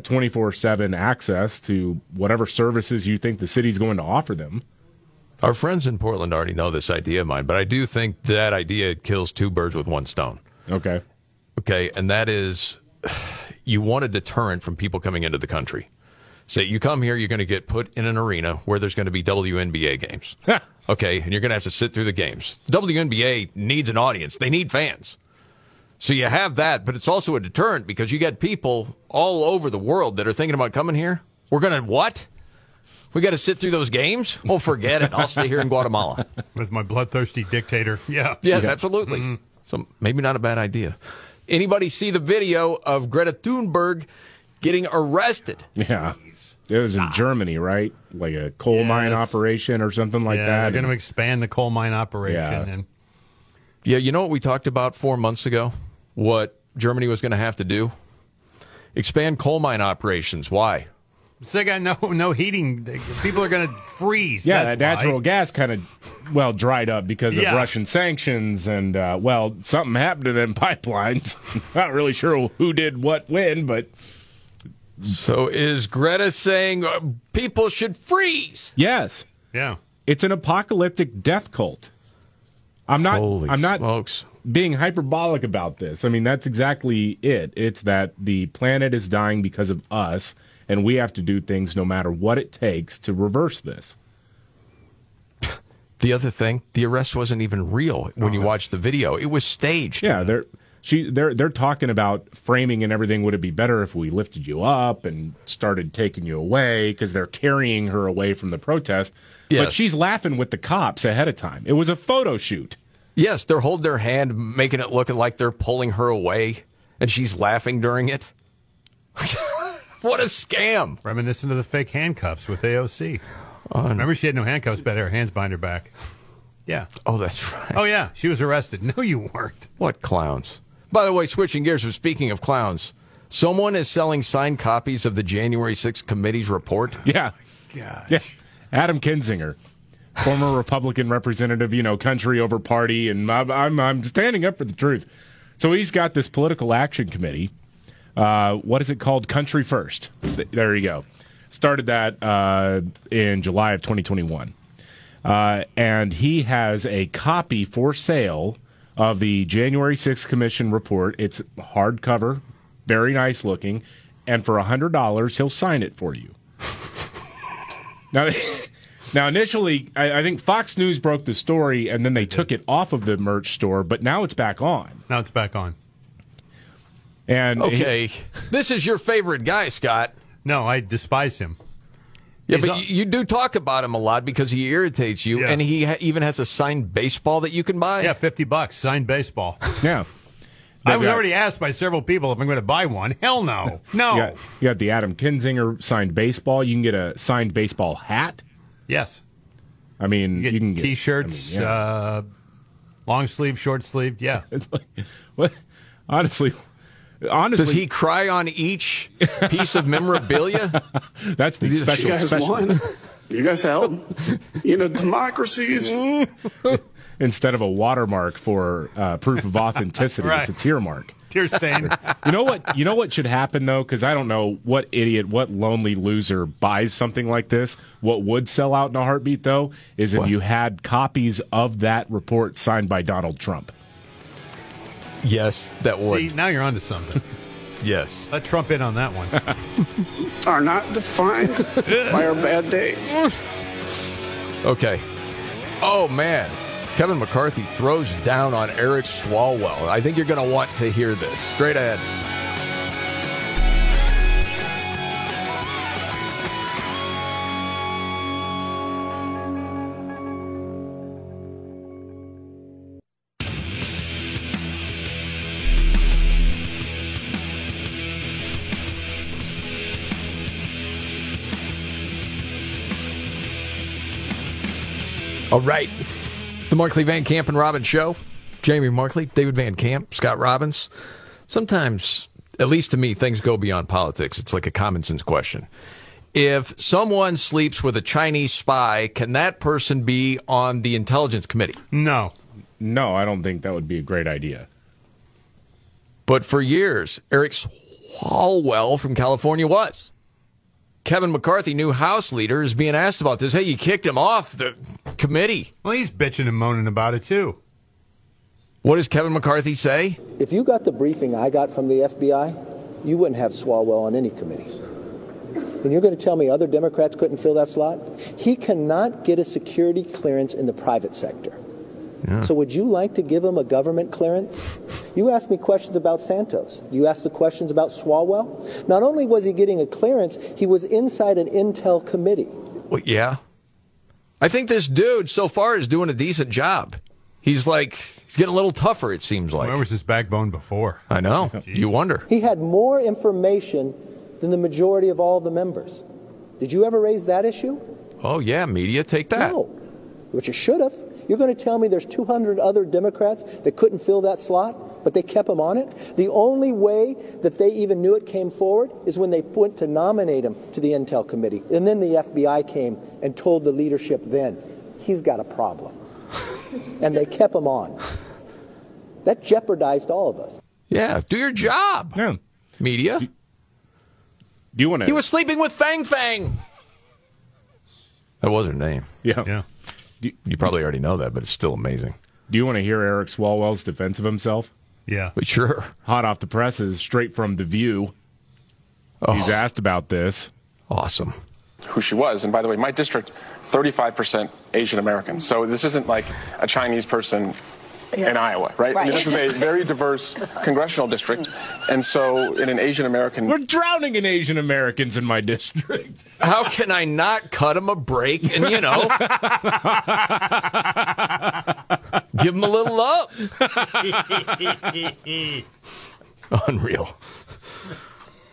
twenty four seven access to whatever services you think the city's going to offer them. Our friends in Portland already know this idea of mine, but I do think that idea kills two birds with one stone. Okay. Okay, and that is you want a deterrent from people coming into the country. Say you come here, you're going to get put in an arena where there's going to be WNBA games. okay, and you're going to have to sit through the games. WNBA needs an audience. They need fans. So you have that, but it's also a deterrent because you get people all over the world that are thinking about coming here. We're going to what? We got to sit through those games? Oh, forget it. I'll stay here in Guatemala. With my bloodthirsty dictator. Yeah. Yes, absolutely. Mm-hmm. So maybe not a bad idea. Anybody see the video of Greta Thunberg getting arrested? Yeah. It was in ah. Germany, right? Like a coal mine operation or something like yeah, that. They're going to expand the coal mine operation. Yeah. And Yeah, you know what we talked about four months ago? What Germany was going to have to do? Expand coal mine operations. Why? So they got no no heating. People are going to freeze. Yeah, That's that natural why. gas kind of well dried up because of Yeah. Russian sanctions, and uh, well, something happened to them pipelines. Not really sure who did what when, but So is Greta saying uh, people should freeze? yes, Yeah. it's an apocalyptic death cult. I'm not. Holy I'm not smokes. being hyperbolic about this. I mean, that's exactly it. It's that the planet is dying because of us, and we have to do things no matter what it takes to reverse this. The other thing, the arrest wasn't even real when oh, you watch the video. It was staged. Yeah, they're she they're they're talking about framing and everything. Would it be better if we lifted you up and started taking you away because they're carrying her away from the protest? Yes. But she's laughing with the cops ahead of time. It was a photo shoot. Yes, they're holding their hand, making it look like they're pulling her away, and she's laughing during it. what a scam! Reminiscent of the fake handcuffs with AOC. Remember, she had no handcuffs, but her hands behind her back. Yeah. Oh, that's right. Oh, yeah. She was arrested. No, you weren't. What clowns? By the way, switching gears, from speaking of clowns, someone is selling signed copies of the January 6th committee's report. Yeah. Yeah. Adam Kinzinger, former Republican representative, you know, country over party, and I'm, I'm, I'm standing up for the truth. So he's got this political action committee. Uh, what is it called? Country First. There you go. Started that uh, in July of 2021. Uh, and he has a copy for sale of the January 6th Commission report. It's hardcover, very nice looking, and for $100, he'll sign it for you. Now, now initially, I, I think Fox News broke the story, and then they took it off of the merch store, but now it's back on. Now it's back on. And Okay, this is your favorite guy, Scott. No, I despise him. Yeah, He's but on- you, you do talk about him a lot because he irritates you, Yeah. and he ha- even has a signed baseball that you can buy. Yeah, 50 bucks, signed baseball. yeah, I was got- already asked by several people if I'm going to buy one. Hell no. No. you got, you got the Adam Kinzinger signed baseball. You can get a signed baseball hat. Yes. I mean, you, can get T-shirts, I mean, yeah. uh, long sleeve, short sleeve. Yeah. It's like, what? Honestly, honestly, Does he cry on each piece of memorabilia? that's the These special. You guys special. won. You guys help. You know, democracy is. Instead of a watermark for uh, proof of authenticity, Right. it's a tear mark. Tear stain. You know what? You know what should happen though, because I don't know what idiot, what lonely loser buys something like this. What would sell out in a heartbeat though is if you had copies of that report signed by Donald Trump. Yes, that would. See, now you're onto something. yes. Let Trump in on that one. Are not defined by our bad days. Okay. Oh man, Kevin McCarthy throws down on Eric Swalwell. I think you're going to want to hear this. Straight ahead. All right. The Markley Van Camp and Robbins Show. Jamie Markley, David Van Camp, Scott Robbins. Sometimes, at least to me, things go beyond politics. It's like a common sense question. If someone sleeps with a Chinese spy, can that person be on the intelligence committee? No. No, I don't think that would be a great idea. But for years, Eric Swalwell from California was. Kevin McCarthy, new House leader, is being asked about this. Hey, you kicked him off the committee. Well, he's bitching and moaning about it too. What does Kevin McCarthy say? If you got the briefing I got from the FBI, you wouldn't have Swalwell on any committee. And you're going to tell me other Democrats couldn't fill that slot? He cannot get a security clearance in the private sector. Yeah. So would you like to give him a government clearance? You asked me questions about Santos. You asked the questions about Swalwell. Not only was he getting a clearance, he was inside an intel committee. Well, yeah. I think this dude so far is doing a decent job. He's like he's getting a little tougher. It seems like. Where was his backbone before? I know. you wonder. He had more information than the majority of all the members. Did you ever raise that issue? Oh yeah, media take that. No, which you should have. You're going to tell me there's 200 other Democrats that couldn't fill that slot, but they kept him on it? The only way that they even knew it came forward is when they went to nominate him to the Intel Committee. And then the FBI came and told the leadership then, he's got a problem. and they kept him on. That jeopardized all of us. Yeah, do your job. Yeah. Media. Do you want to? He was sleeping with Fang Fang. That was her name. Yeah. Yeah. You, you probably already know that, but it's still amazing. Do you want to hear Eric Swalwell's defense of himself? Yeah. But sure. Hot off the presses, straight from The View. Oh. He's asked about this. Awesome. who she was. And by the way, my district, 35% Asian American. So this isn't like a Chinese person in Iowa, right? I mean, this is a very diverse congressional district. And so in an Asian American. We're drowning in Asian Americans in my district. How can I not cut them a break and, you know, give them a little love? Unreal.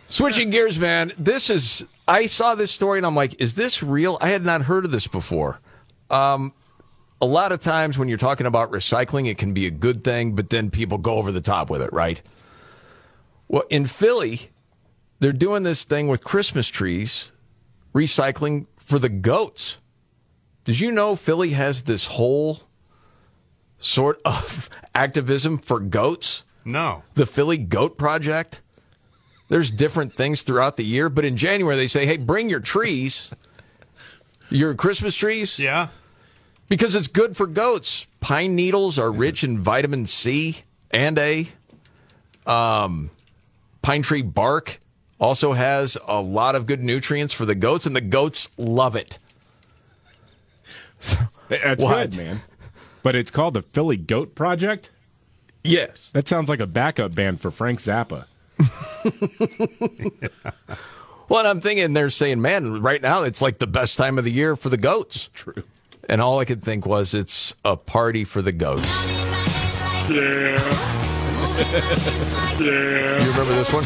Switching gears, man. This is. I saw this story and I'm like, is this real? I had not heard of this before. Um, a lot of times when you're talking about recycling, it can be a good thing, but then people go over the top with it, right? Well, in Philly, they're doing this thing with Christmas trees, recycling for the goats. Did you know Philly has this whole sort of activism for goats? No. The Philly Goat Project. There's different things throughout the year, but in January they say, "Hey, bring your trees, your Christmas trees." Yeah. Because it's good for goats. Pine needles are rich in vitamin C and A. Um, pine tree bark also has a lot of good nutrients for the goats, and the goats love it. That's What? good, man. But it's called the Philly Goat Project? Yes. That sounds like a backup band for Frank Zappa. Well, and I'm thinking they're saying, man, right now it's like the best time of the year for the goats. True. And all I could think was it's a party for the goats. Yeah. yeah. You remember this one?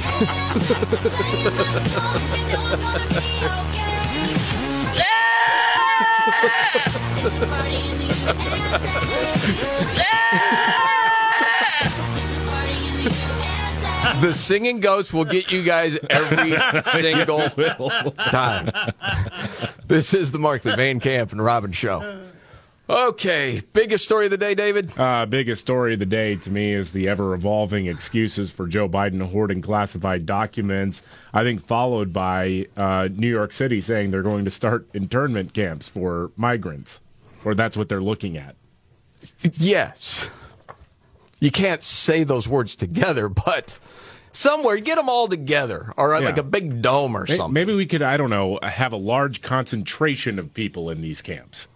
the singing goats will get you guys every single time. This is the Markley Van Camp and Robbins show. Okay, biggest story of the day, David. Uh, biggest story of the day to me is the ever evolving excuses for Joe Biden hoarding classified documents. I think followed by uh, New York City saying they're going to start internment camps for migrants, or that's what they're looking at. Yes. You can't say those words together, but somewhere get them all together, all right, Yeah. like a big dome or something. Maybe we could, I don't know, have a large concentration of people in these camps.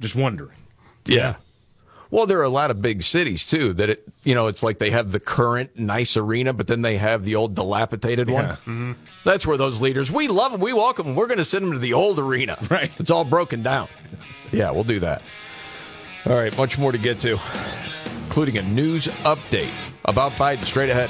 Just wondering. Yeah. Well, there are a lot of big cities too that it, you know, it's like they have the current nice arena, but then they have the old dilapidated one. Yeah. Mm-hmm. That's where those leaders, we love them, we welcome them. We're going to send them to the old arena. Right. It's all broken down. Yeah, we'll do that. All right, much more to get to, including a news update about Biden straight ahead.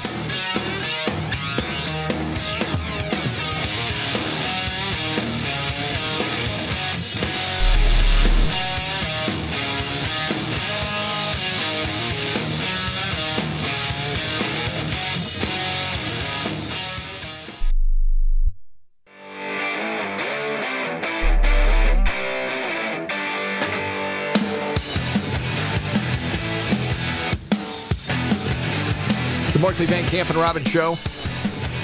Markley Van Camp and Robbins Show.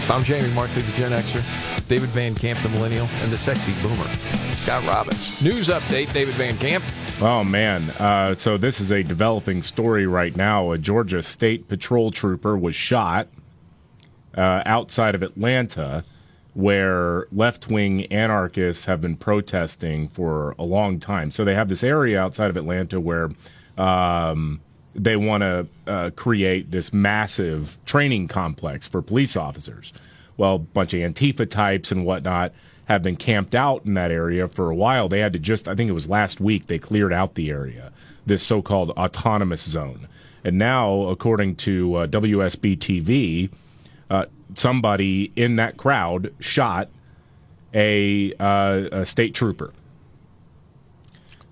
I'm Jamie Markley, the Gen Xer. David Van Camp, the Millennial, and the Sexy Boomer, Scott Robbins. News update, David Van Camp. Oh man! Uh, so this is a developing story right now. A Georgia State Patrol trooper was shot uh, outside of Atlanta, where left-wing anarchists have been protesting for a long time. So they have this area outside of Atlanta where um, they want to uh, create this massive training complex for police officers. Well, a bunch of Antifa types and whatnot have been camped out in that area for a while. They had to just, I think it was last week, they cleared out the area, this so called autonomous zone. And now, according to uh, WSB TV, uh, somebody in that crowd shot a, uh, a state trooper.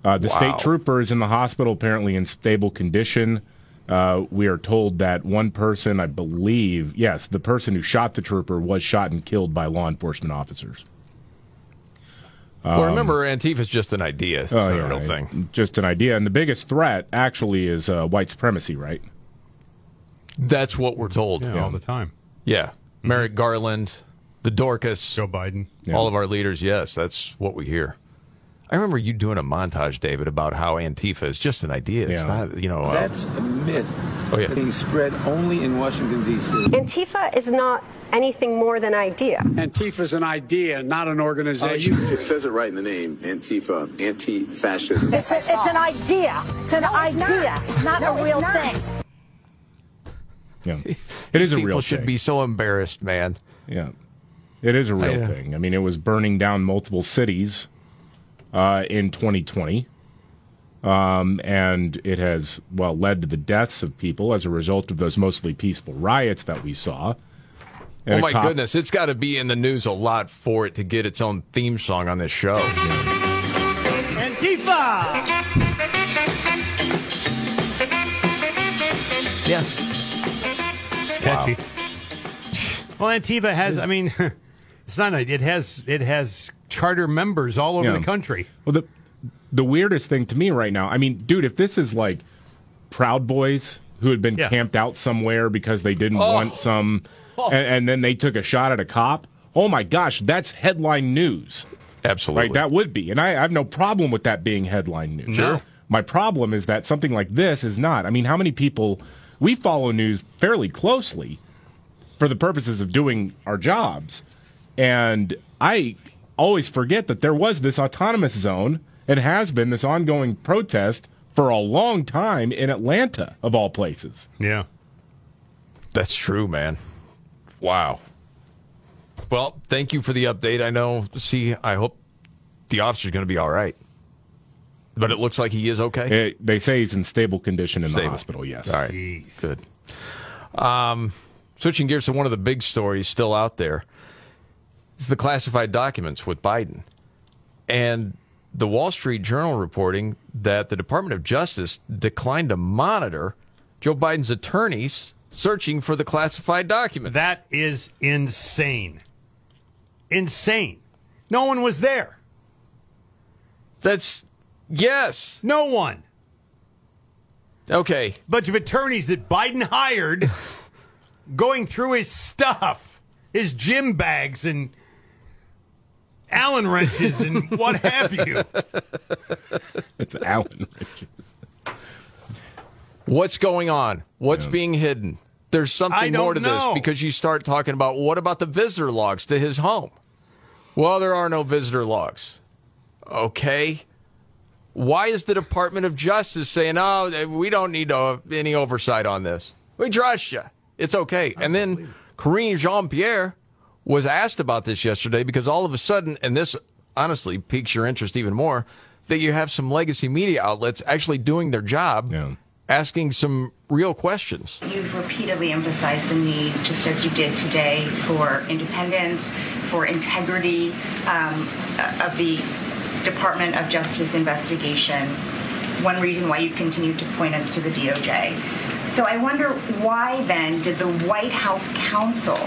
Uh, the Wow. state trooper is in the hospital, apparently in stable condition. Uh, we are told that one person, I believe, yes, the person who shot the trooper was shot and killed by law enforcement officers. well, Um, remember, Antifa's just an idea. It's not a real thing. Just an idea. And the biggest threat actually is uh, white supremacy, right? That's what we're told. Yeah, all the time. Yeah. Merrick Garland, Mayorkas, Joe Biden, all of our leaders. Yes, that's what we hear. I remember you doing a montage, David, about how Antifa is just an idea. It's Yeah. not, you know. uh, That's a myth Oh, yeah. being spread only in Washington, D.C. Antifa is not anything more than idea. Antifa is an idea, not an organization. it says it right in the name, Antifa, anti-fascism. It's, a, it's an idea. It's an idea, not, a real thing. Yeah. It is a real. people real should thing. be so embarrassed, man. Yeah. It is a real I, uh, thing. I mean, it was burning down multiple cities uh, in 2020. Um, and it has, well, led to the deaths of people as a result of those mostly peaceful riots that we saw. And oh my cop- goodness, it's got to be in the news a lot for it to get its own theme song on this show. Antifa! Yeah. It's catchy. Well, Antifa has, I mean, it's not. It has, it has charter members all over Yeah. the country. Well, the the weirdest thing to me right now, I mean, dude, if this is like Proud Boys who had been camped out somewhere because they didn't Oh. want some, oh. and, and then they took a shot at a cop. Oh my gosh, that's headline news. Absolutely, right? That would be, and I, I have no problem with that being headline news. Sure. My problem is that something like this is not. I mean, how many people we follow news fairly closely for the purposes of doing our jobs, and I always forget that there was this autonomous zone and has been this ongoing protest for a long time in Atlanta, of all places. Yeah. That's true, man. Wow. Well, thank you for the update. I know, see, I hope the officer's going to be all right. But it looks like he is okay. Eh, they say he's in stable condition in the hospital. Yes. All right. Good. Um, switching gears to one of the big stories still out there is the classified documents with Biden. And the Wall Street Journal reporting that the Department of Justice declined to monitor Joe Biden's attorneys searching for the classified documents. That is insane. Insane. No one was there. That's Yes. No one. Okay. Bunch of attorneys that Biden hired going through his stuff, his gym bags and Allen wrenches and what have you. It's Allen wrenches. What's going on? What's being hidden? There's something more to know. this because you start talking about what about the visitor logs to his home? Well, there are no visitor logs. Okay. Why is the Department of Justice saying, "Oh, we don't need uh, any oversight on this. We trust you. It's okay." And then Karine Jean-Pierre was asked about this yesterday because all of a sudden, and this honestly piques your interest even more, that you have some legacy media outlets actually doing their job, asking some real questions. You've repeatedly emphasized the need, just as you did today, for independence, for integrity um, of the Department of Justice investigation. One reason why you continue to point us to the DOJ. So I wonder why then did the White House counsel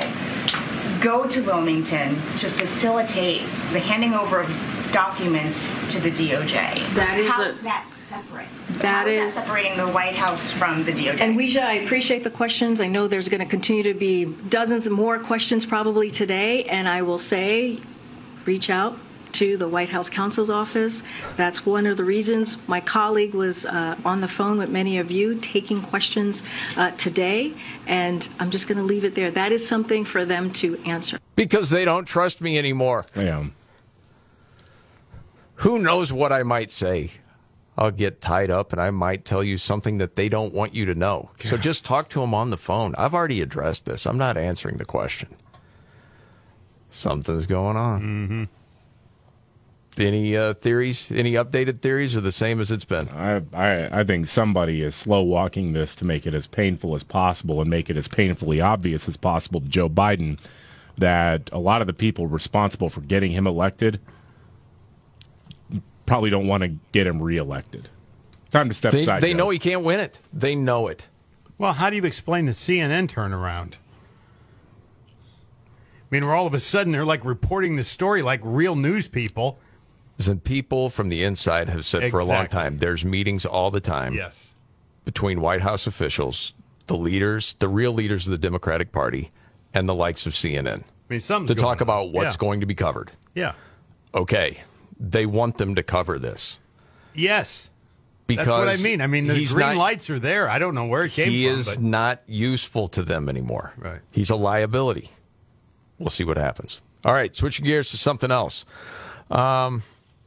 go to Wilmington to facilitate the handing over of documents to the DOJ? That is How a- is that separate? That How is is- that separating the White House from the DOJ? And Weijia, I appreciate the questions. I know there's going to continue to be dozens more questions probably today, and I will say, reach out to the White House counsel's office. That's one of the reasons my colleague was uh, on the phone with many of you taking questions uh, today, and I'm just going to leave it there. That is something for them to answer. Because they don't trust me anymore. Yeah. Who knows what I might say? I'll get tied up and I might tell you something that they don't want you to know. So just talk to them on the phone. I've already addressed this. I'm not answering the question. Something's going on. Mm-hmm. Any uh, theories? Any updated theories, or the same as it's been? I, I I think somebody is slow walking this to make it as painful as possible and make it as painfully obvious as possible to Joe Biden that a lot of the people responsible for getting him elected probably don't want to get him reelected. Time to step They, aside. they Joe. know he can't win it. They know it. Well, how do you explain the CNN turnaround? I mean, where all of a sudden they're like reporting the story like real news people. And people from the inside have said for a long time there's meetings all the time. Yes. Between White House officials, the leaders, the real leaders of the Democratic Party, and the likes of CNN I mean, to talk on. about what's Yeah. going to be covered. Yeah. Okay. They want them to cover this. Yes. Because That's what I mean. I mean, the green not- lights are there. I don't know where it came he from. He is but not useful to them anymore. Right. He's a liability. We'll see what happens. All right, switching gears to something else. Um,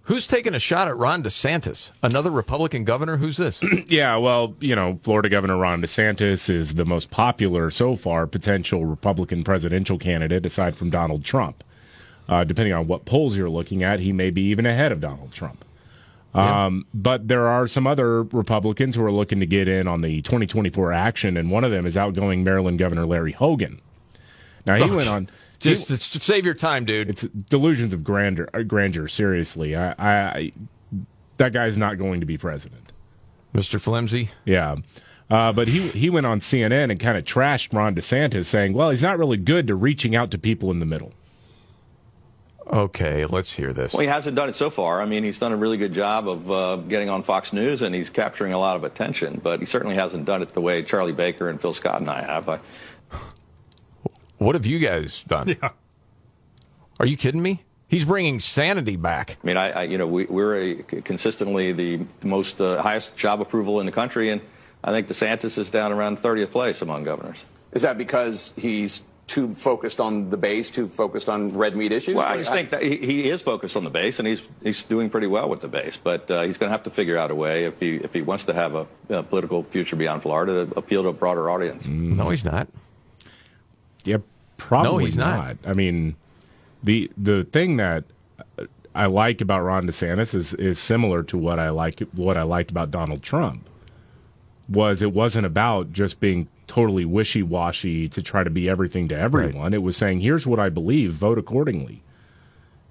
who's taking a shot at Ron DeSantis? Another Republican governor? Who's this? yeah, well, you know, Florida Governor Ron DeSantis is the most popular so far potential Republican presidential candidate aside from Donald Trump. Uh, depending on what polls you're looking at, he may be even ahead of Donald Trump. Um, but there are some other Republicans who are looking to get in on the 2024 action, and one of them is outgoing Maryland Governor Larry Hogan. Now he Oh, went on. Just to save your time, dude. It's delusions of grandeur. uh, Grandeur. Seriously, I, I, I that guy's not going to be president. Mr. Flimsy. Yeah. Uh, but he he went on CNN and kind of trashed Ron DeSantis, saying, "Well, he's not really good to reaching out to people in the middle." Okay, let's hear this. Well, he hasn't done it so far. I mean, he's done a really good job of uh, getting on Fox News, and he's capturing a lot of attention. But he certainly hasn't done it the way Charlie Baker and Phil Scott and I have. I, What have you guys done? Yeah. Are you kidding me? He's bringing sanity back. I mean, I, I you know, we, we're a, consistently the most uh, highest job approval in the country, and I think DeSantis is down around 30th place among governors. Is that because he's too focused on the base, too focused on red meat issues? Well, I just think that he, he is focused on the base, and he's he's doing pretty well with the base. But uh, he's going to have to figure out a way if he if he wants to have a, a political future beyond Florida to appeal to a broader audience. No, he's not. Yeah, probably No, he's not. I mean, the the thing that I like about Ron DeSantis is is similar to what I like what I liked about Donald Trump. Was it wasn't about just being totally wishy washy to try to be everything to everyone. It was saying, "Here's what I believe, vote accordingly."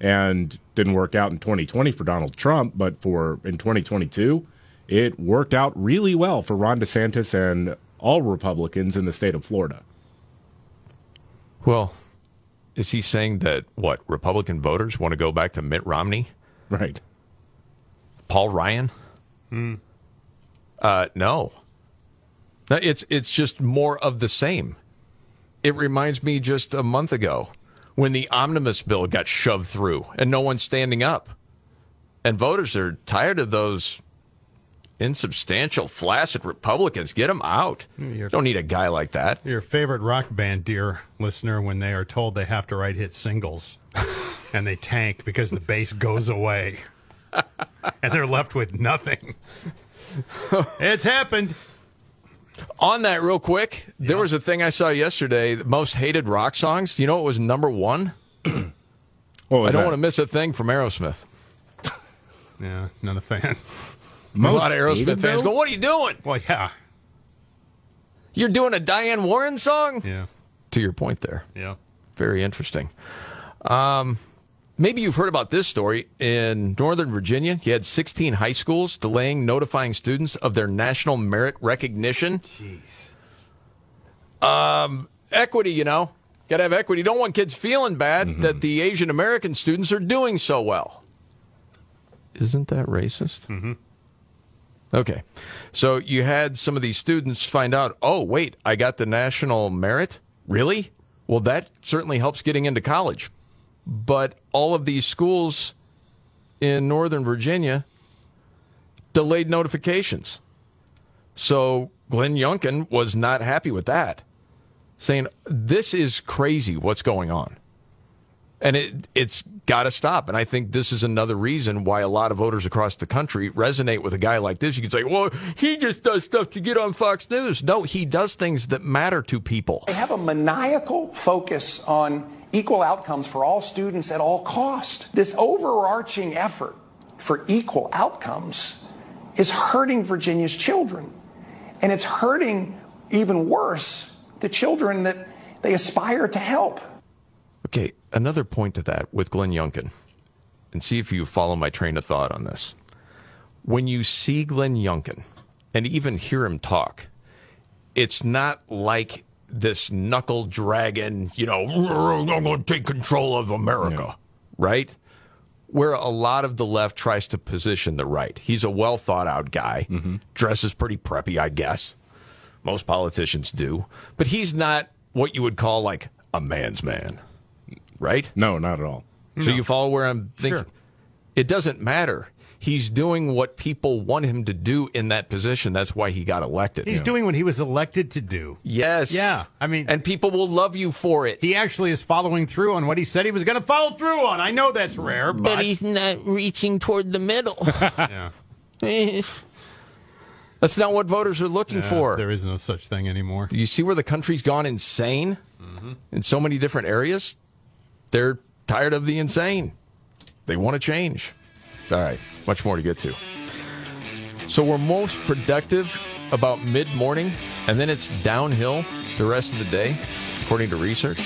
And didn't work out in 2020 for Donald Trump, but for in 2022, it worked out really well for Ron DeSantis and all Republicans in the state of Florida. Well, is he saying that what Republican voters want to go back to Mitt Romney? Right. Paul Ryan? Hmm. Uh, no. No, It's it's just more of the same. It reminds me just a month ago when the omnibus bill got shoved through and no one's standing up. And voters are tired of those insubstantial, flaccid Republicans. Get them out. Don't need a guy like that. Your favorite rock band, dear listener, when they are told they have to write hit singles and they tank because the bass goes away and they're left with nothing. it's happened. On that, real quick, there was a thing I saw yesterday. the Most hated rock songs. You know what was number one? What was I don't that? want to miss a thing from Aerosmith. Yeah, not a fan. A lot of Aerosmith fans though? go, "What are you doing? Well, yeah, You're doing a Diane Warren song?" yeah, To your point there. yeah. Very interesting. Um, maybe you've heard about this story. In Northern Virginia, you had 16 high schools delaying notifying students of their national merit recognition. Jeez. Um, equity, you know, got to have equity. Don't want kids feeling bad that the Asian American students are doing so well. Isn't that racist? Mm-hmm. Okay. So you had some of these students find out, oh, wait, I got the national merit? Really? Well, that certainly helps getting into college. But all of these schools in Northern Virginia delayed notifications. So Glenn Youngkin was not happy with that, saying, This is crazy what's going on. And it, it's got to stop. And I think this is another reason why a lot of voters across the country resonate with a guy like this. You can say, well, he just does stuff to get on Fox News. No, he does things that matter to people. They have a maniacal focus on equal outcomes for all students at all cost. This overarching effort for equal outcomes is hurting Virginia's children. And it's hurting, even worse, the children that they aspire to help. Okay, another point to that with Glenn Youngkin, and see if you follow my train of thought on this. When you see Glenn Youngkin and even hear him talk, it's not like this knuckle dragon, you know, I'm going to take control of America, right? Where a lot of the left tries to position the right. He's a well thought out guy, mm-hmm. dresses pretty preppy, I guess. Most politicians do. But he's not what you would call like a man's man, right? No, not at all. So you follow where I'm thinking? It doesn't matter. He's doing what people want him to do in that position. That's why he got elected. He's doing what he was elected to do. Yes. Yeah. I mean, and people will love you for it. He actually is following through on what he said he was going to follow through on. I know that's rare, but, But he's not reaching toward the middle. yeah. That's not what voters are looking Yeah, for. There is no such thing anymore. Do you see where the country's gone insane mm-hmm. in so many different areas? They're tired of the insane. They want to change. All right, much more to get to. So we're most productive about mid morning, and then it's downhill the rest of the day, according to research.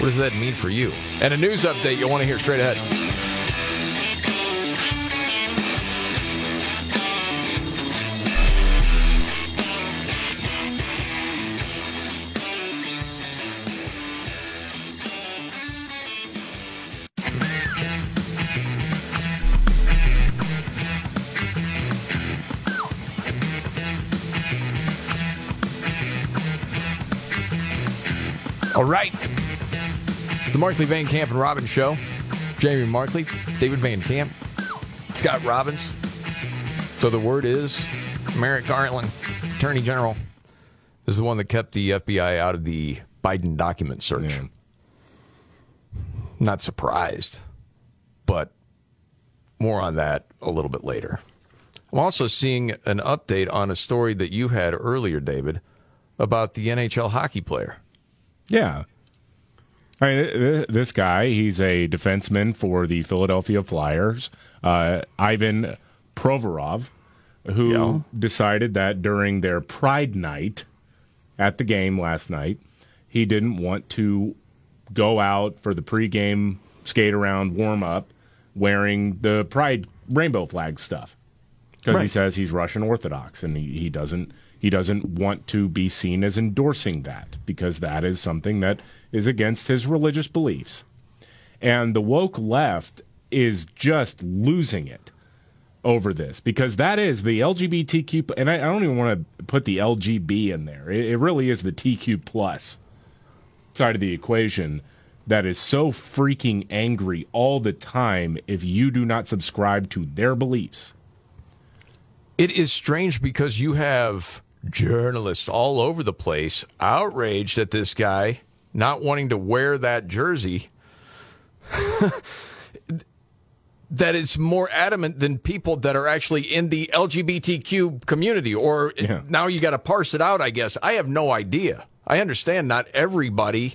What does that mean for you? And a news update you'll want to hear straight ahead. Right. The Markley Van Camp and Robbins Show. Jamie Markley, David Van Camp, Scott Robbins. So the word is Merrick Garland, Attorney General, is the one that kept the FBI out of the Biden document search. Not surprised, but more on that a little bit later. I'm also seeing an update on a story that you had earlier, David, about the NHL hockey player. Yeah. I mean, th- th- this guy, he's a defenseman for the Philadelphia Flyers, uh, Ivan Provorov, who decided that during their Pride night at the game last night, he didn't want to go out for the pregame skate around warm up wearing the Pride rainbow flag stuff. Because he says he's Russian Orthodox and he, he doesn't he doesn't want to be seen as endorsing that because that is something that is against his religious beliefs. And the woke left is just losing it over this because that is the LGBTQ, and I, don't even want to put the LGB in there. It really is the TQ plus side of the equation that is so freaking angry all the time if you do not subscribe to their beliefs. It is strange because you have journalists all over the place outraged at this guy not wanting to wear that jersey. that it's more adamant than people that are actually in the LGBTQ community, or Yeah. now you got to parse it out, I guess. I have no idea. I understand not everybody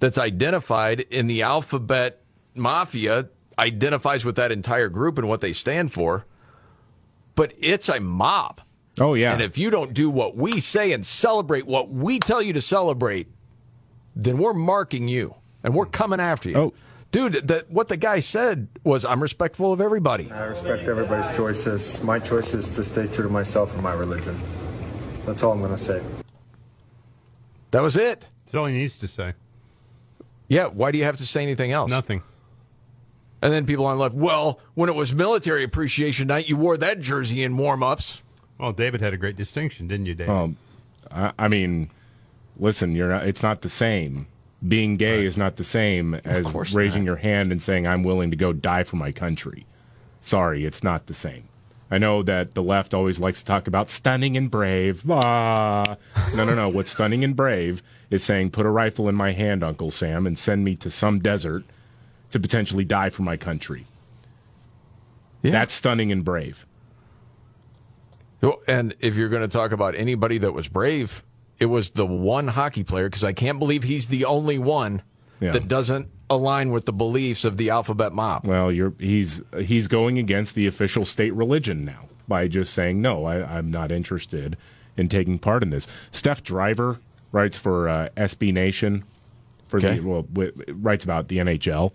that's identified in the alphabet mafia identifies with that entire group and what they stand for, but it's a mob. Oh, yeah. And if you don't do what we say and celebrate what we tell you to celebrate, then we're marking you and we're coming after you. Oh. Dude, that what the guy said was I'm respectful of everybody. I respect everybody's choices. My choice is to stay true to myself and my religion. That's all I'm going to say. That was it. That's all he needs to say. Yeah, why do you have to say anything else? Nothing. And then people on left, well, when it was military appreciation night, you wore that jersey in warm ups. Well, David had a great distinction, didn't you, David? Um, I, I mean, listen, you're not. It's not the same. Being gay is not the same as raising your hand and saying I'm willing to go die for my country. Sorry, it's not the same. I know that the left always likes to talk about stunning and brave. Ah. No, no, no. What's stunning and brave is saying, put a rifle in my hand, Uncle Sam, and send me to some desert to potentially die for my country. That's stunning and brave. Well, And if you're going to talk about anybody that was brave, it was the one hockey player because I can't believe he's the only one Yeah. that doesn't align with the beliefs of the alphabet mob. Well, you're he's he's going against the official state religion now by just saying no. I, I'm not interested in taking part in this. Steph Driver writes for uh, SB Nation for Okay. the well w- writes about the NHL.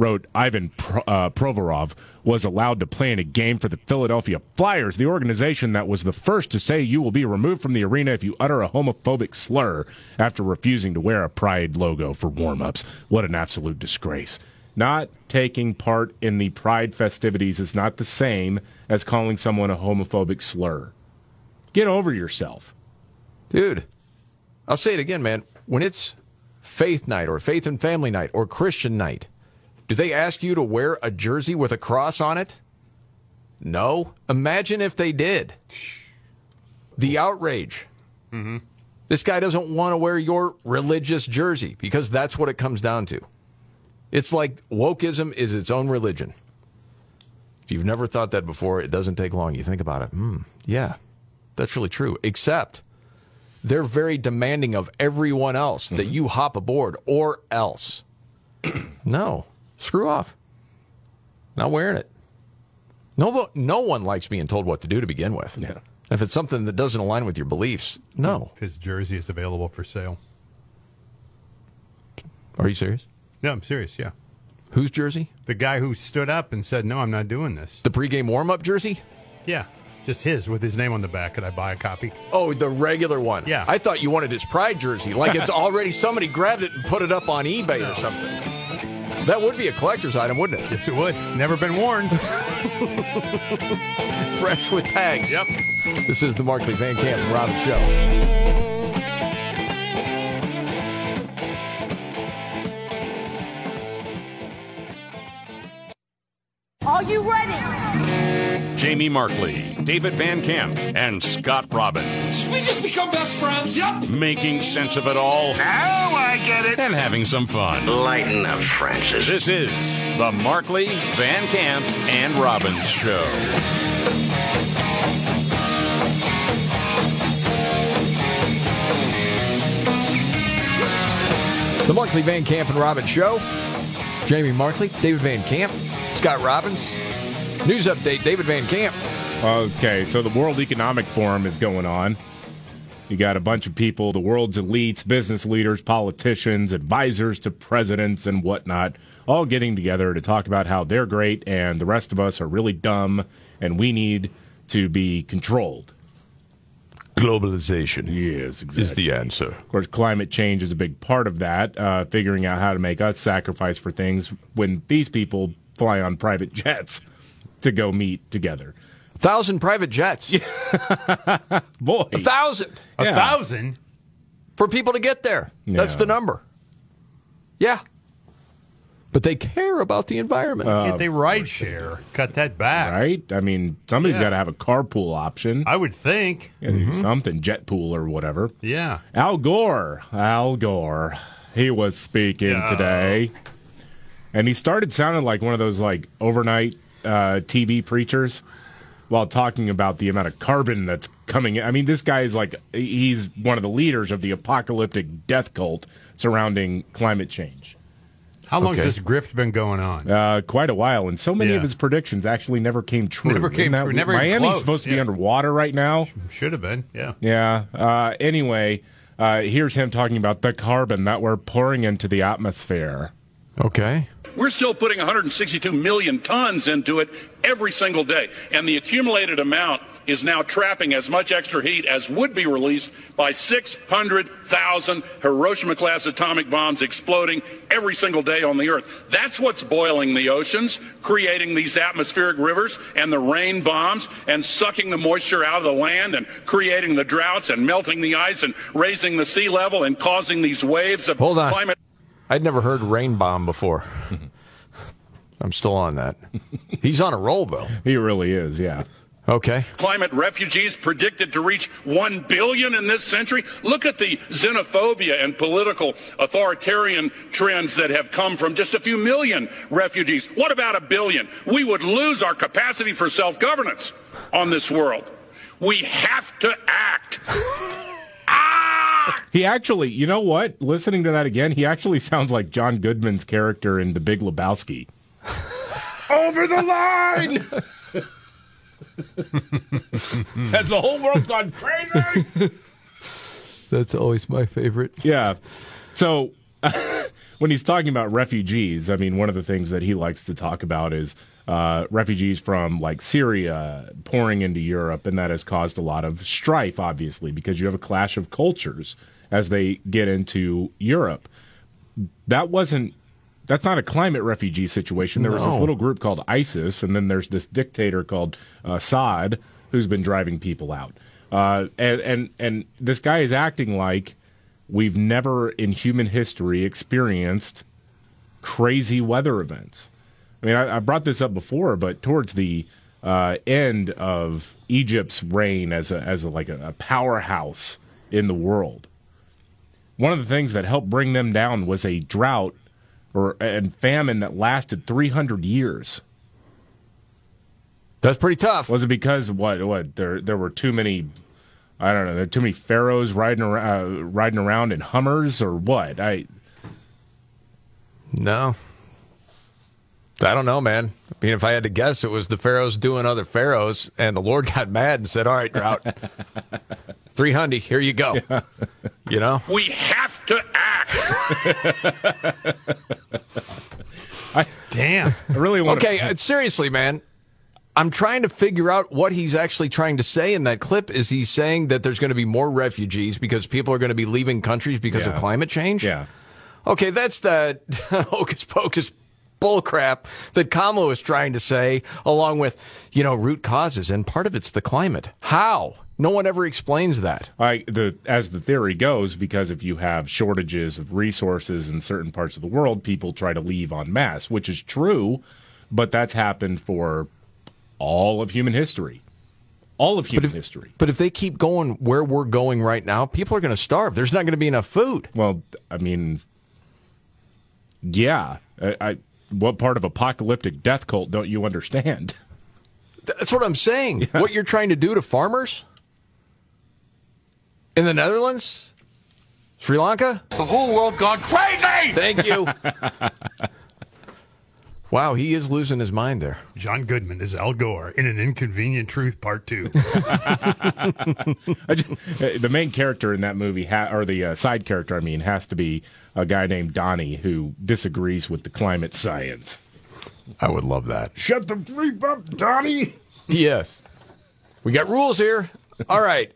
Wrote Ivan Pro, uh, Provorov was allowed to play in a game for the Philadelphia Flyers, the organization that was the first to say you will be removed from the arena if you utter a homophobic slur after refusing to wear a pride logo for warm-ups. What an absolute disgrace. Not taking part in the pride festivities is not the same as calling someone a homophobic slur. Get over yourself. Dude, I'll say it again, man. When it's faith night or faith and family night or Christian night, do they ask you to wear a jersey with a cross on it? No. Imagine if they did. The outrage. Mm-hmm. This guy doesn't want to wear your religious jersey because that's what it comes down to. It's like wokeism is its own religion. If you've never thought that before, it doesn't take long. You think about it. Hmm, yeah, that's really true. Except they're very demanding of everyone else that you hop aboard or else. no, screw off. Not wearing it. No, no one likes being told what to do to begin with. Yeah. If it's something that doesn't align with your beliefs, no. His jersey is available for sale. Are you serious? No, I'm serious, yeah. Whose jersey? The guy who stood up and said, no, I'm not doing this. The pregame warm up jersey? Yeah, just his with his name on the back. Could I buy a copy? Oh, the regular one. Yeah. I thought you wanted his pride jersey. Like it's already somebody grabbed it and put it up on eBay or something. That would be a collector's item, wouldn't it? Yes, it would. Never been worn. Fresh with tags. Yep. This is the Markley Van Camp and Robbins Show. Are you ready? Jamie Markley, David Van Camp, and Scott Robbins. We just become best friends. Yep. Making sense of it all. Now I get it. And having some fun. Lighten up, Francis. This is the Markley, Van Camp, and Robbins Show. The Markley Van Camp and Robbins Show. Jamie Markley, David Van Camp, Scott Robbins. News update, David Van Camp. Okay, so the World Economic Forum is going on. You got a bunch of people, the world's elites, business leaders, politicians, advisors to presidents, and whatnot, all getting together to talk about how they're great and the rest of us are really dumb and we need to be controlled. Globalization. Yes, exactly. Is the answer. Of course, climate change is a big part of that, uh, figuring out how to make us sacrifice for things when these people fly on private jets. To go meet together. A thousand private jets. Boy, a thousand. A Yeah. thousand? for people to get there. That's the number. Yeah. But they care about the environment. Uh, Can't they ride share? Cut that back. right? I mean, somebody's Yeah. got to have a carpool option. I would think. Yeah, do mm-hmm. something, jet pool or whatever. Yeah. Al Gore, Al Gore, he was speaking Yeah. today, and he started sounding like one of those like overnight uh, TV preachers while talking about the amount of carbon that's coming. I mean, this guy is like he's one of the leaders of the apocalyptic death cult surrounding climate change. How long Okay. has this grift been going on? Uh, quite a while, and so many Yeah. of his predictions actually never came true. Never came Isn't true, never even Miami's close, supposed to be underwater right now. Should have been. Yeah. Yeah. Uh, anyway, uh, here's him talking about the carbon that we're pouring into the atmosphere. Okay. We're still putting 162 million tons into it every single day. And the accumulated amount is now trapping as much extra heat as would be released by 600,000 Hiroshima class atomic bombs exploding every single day on the Earth. That's what's boiling the oceans, creating these atmospheric rivers and the rain bombs, and sucking the moisture out of the land, and creating the droughts, and melting the ice, and raising the sea level, and causing these waves of Hold on. climate. I'd never heard rain bomb before. I'm still on that. He's on a roll, though. He really is, yeah. Okay. Climate refugees predicted to reach 1 billion in this century. Look at the xenophobia and political authoritarian trends that have come from just a few million refugees. What about a billion? We would lose our capacity for self governance on this world. We have to act. He actually, you know what? Listening to that again, he actually sounds like John Goodman's character in The Big Lebowski. Over the line! Has the whole world gone crazy? That's always my favorite. Yeah. So when he's talking about refugees, I mean, one of the things that he likes to talk about is uh, refugees from like Syria pouring into Europe, and that has caused a lot of strife, obviously, because you have a clash of cultures as they get into Europe. That wasn't. That's not a climate refugee situation. There was this little group called ISIS, and then there's this dictator called uh, Assad who's been driving people out. Uh, and and and this guy is acting like we've never in human history experienced crazy weather events. I mean, I, I brought this up before, but towards the uh, end of Egypt's reign as a as a, like a, a powerhouse in the world, one of the things that helped bring them down was a drought or and famine that lasted 300 years. That's pretty tough. Was it because what what there there were too many I don't know, there were too many pharaohs riding around uh, riding around in Hummers or what? I No. I don't know, man. I mean, if I had to guess, it was the pharaohs doing other pharaohs, and the Lord got mad and said, "All right, drought, three hundred, here you go." You know, We have to act. Damn. I really want okay, uh, seriously, man. I'm trying to figure out what he's actually trying to say in that clip. Is he saying that there's going to be more refugees because people are going to be leaving countries because of climate change? Yeah. Okay, that's the hocus pocus bullcrap that Kamala was trying to say, along with, you know, root causes. And part of it's the climate. How? No one ever explains that. I the as the theory goes, because if you have shortages of resources in certain parts of the world, people try to leave en masse, which is true, but that's happened for all of human history. All of human history. But if they keep going where we're going right now, people are going to starve. There's not going to be enough food. Well, I mean, yeah. I, I what part of apocalyptic death cult don't you understand? That's what I'm saying. What you're trying to do to farmers in the Netherlands, Sri Lanka. The whole world gone crazy! Thank you. wow, he is losing his mind there. John Goodman is Al Gore in an Inconvenient Truth Part Two. Just- the main character in that movie, ha- or the uh, side character, I mean, has to be a guy named Donnie who disagrees with the climate science. I would love that. Shut the freak up, Donnie. Yes. We got rules here. All right.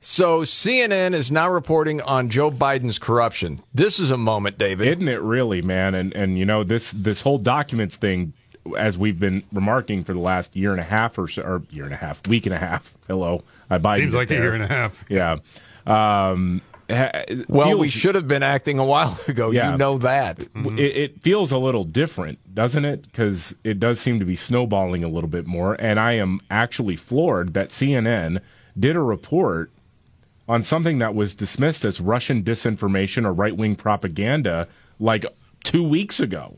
So CNN is now reporting on Joe Biden's corruption. This is a moment, David. Isn't it really, man? And and you know this this whole documents thing as we've been remarking for the last year and a half or so, or year and a half, week and a half. Hello, I buy Seems like a year and a half. Yeah. Um, ha- Well, we should have been acting a while ago. Yeah. You know that. W- It, it feels a little different, doesn't it? Because it does seem to be snowballing a little bit more. And I am actually floored that CNN did a report on something that was dismissed as Russian disinformation or right wing propaganda like two weeks ago.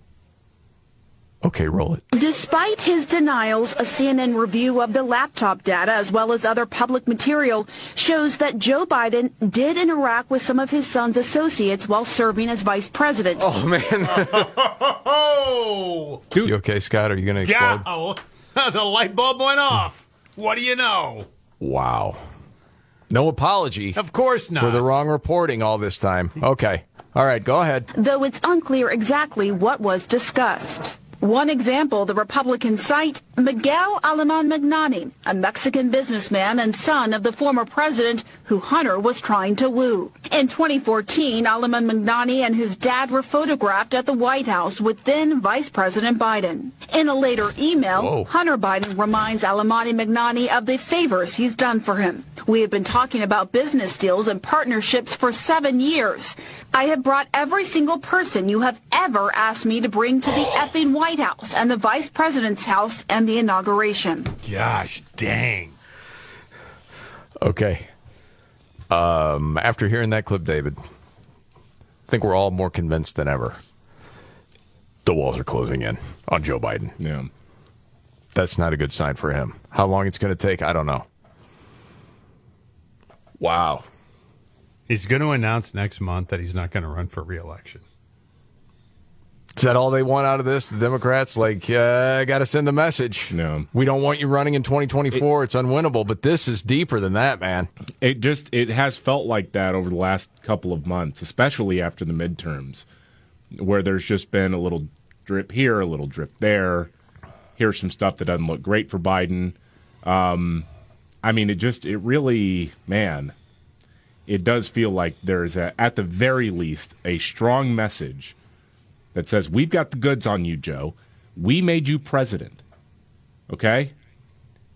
Okay, roll it. Despite his denials, a CNN review of the laptop data as well as other public material shows that Joe Biden did interact with some of his son's associates while serving as vice president. Oh, man. Oh, You okay, Scott? Are you going to explode? yeah. Oh, the light bulb went off. What do you know? Wow. No apology. Of course not. For the wrong reporting all this time. Okay. All right, go ahead. though it's unclear exactly what was discussed. One example, the Republicans cite Miguel Aleman Magnani, a Mexican businessman and son of the former president who Hunter was trying to woo. In 2014, Aleman Magnani and his dad were photographed at the White House with then Vice President Biden. In a later email, Whoa. Hunter Biden reminds Aleman Magnani of the favors he's done for him. We have been talking about business deals and partnerships for seven years. I have brought every single person you have ever asked me to bring to the oh. effing White House and the Vice President's house and the inauguration. Gosh dang. Okay. Um, after hearing that clip, David, I think we're all more convinced than ever. The walls are closing in on Joe Biden. Yeah. That's not a good sign for him. How long it's going to take, I don't know. Wow. He's going to announce next month that he's not going to run for reelection. Is that all they want out of this? The Democrats, like, uh, got to send the message. No. We don't want you running in 2024. it's unwinnable, but this is deeper than that, man. It just it has felt like that over the last couple of months, especially after the midterms, where there's just been a little drip here, a little drip there. Here's some stuff that doesn't look great for Biden. Um, I mean, it just it really, man, it does feel like there's a, at the very least a strong message that says we've got the goods on you, Joe. We made you president. Okay,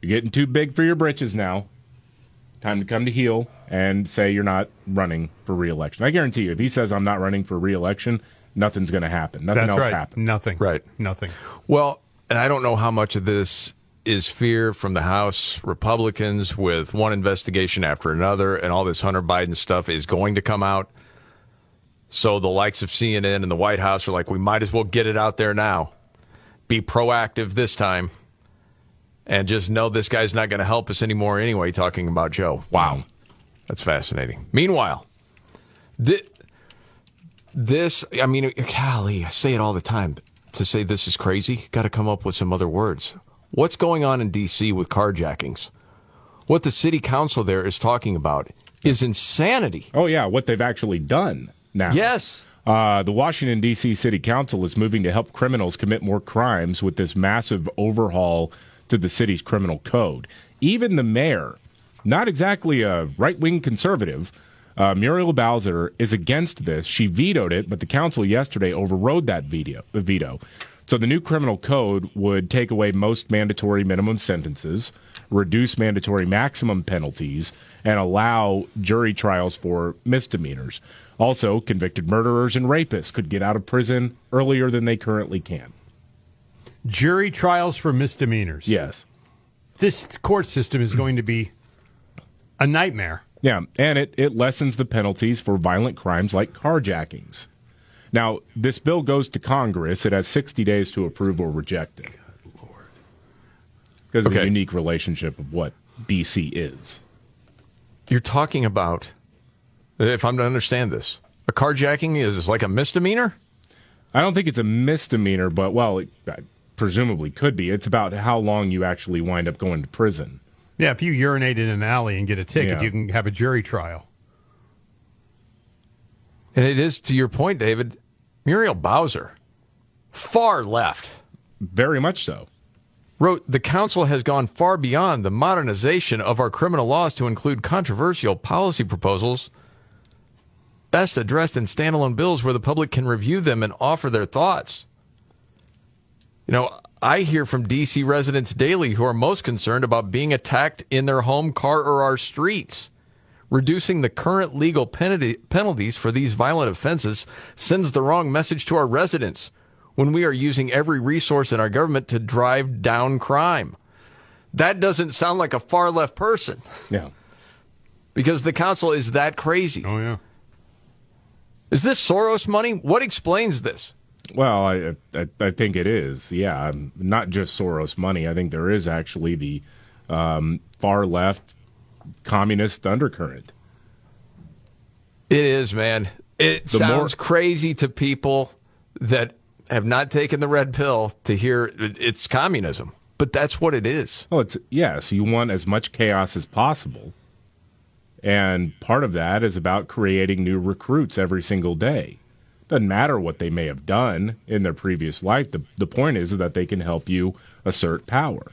you're getting too big for your britches now. Time to come to heel and say you're not running for reelection. I guarantee you, if he says I'm not running for reelection, nothing's going to happen. Nothing That's else right. happens. Nothing. Right. Nothing. Well, and I don't know how much of this is fear from the House Republicans with one investigation after another, and all this Hunter Biden stuff is going to come out. So the likes of CNN and the White House are like, we might as well get it out there now. Be proactive this time. And just know this guy's not going to help us anymore anyway, talking about Joe. Wow. That's fascinating. Meanwhile, thi- this, I mean, golly, I say it all the time. To say this is crazy, got to come up with some other words. What's going on in D.C. with carjackings? What the city council there is talking about is insanity. Oh yeah, what they've actually done now. Yes. Uh, the Washington D.C. City Council is moving to help criminals commit more crimes with this massive overhaul to the city's criminal code. Even the mayor, not exactly a right-wing conservative, uh, Muriel Bowser is against this. She vetoed it, but the council yesterday overrode that veto. veto. So the new criminal code would take away most mandatory minimum sentences, reduce mandatory maximum penalties, and allow jury trials for misdemeanors. Also, convicted murderers and rapists could get out of prison earlier than they currently can. Jury trials for misdemeanors. Yes. This court system is going to be a nightmare. Yeah, and it, it lessens the penalties for violent crimes like carjackings. Now, this bill goes to Congress. It has 60 days to approve or reject it. Because of the unique relationship of what D.C. is. You're talking about, if I'm to understand this, a carjacking is like a misdemeanor? I don't think it's a misdemeanor, but, well, it uh, presumably could be. It's about how long you actually wind up going to prison. Yeah, if you urinate in an alley and get a ticket, Yeah. you can have a jury trial. And it is, to your point, David, Muriel Bowser, far left. Very much so. Wrote, the council has gone far beyond the modernization of our criminal laws to include controversial policy proposals best addressed in standalone bills where the public can review them and offer their thoughts. You know, I hear from DC residents daily who are most concerned about being attacked in their home, car, or our streets. Reducing the current legal penalty, penalties for these violent offenses sends the wrong message to our residents when we are using every resource in our government to drive down crime. That doesn't sound like a far left person. Yeah. Because the council is that crazy. Oh, yeah. Is this Soros money? What explains this? Well, I, I I think it is. Yeah, not just Soros money. I think there is actually the um, far left communist undercurrent. It is, man. It The sounds more- crazy to people that have not taken the red pill to hear it's communism, but that's what it is. Well, it's yes, you want as much chaos as possible. And part of that is about creating new recruits every single day. Doesn't matter what they may have done in their previous life. The the point is that they can help you assert power.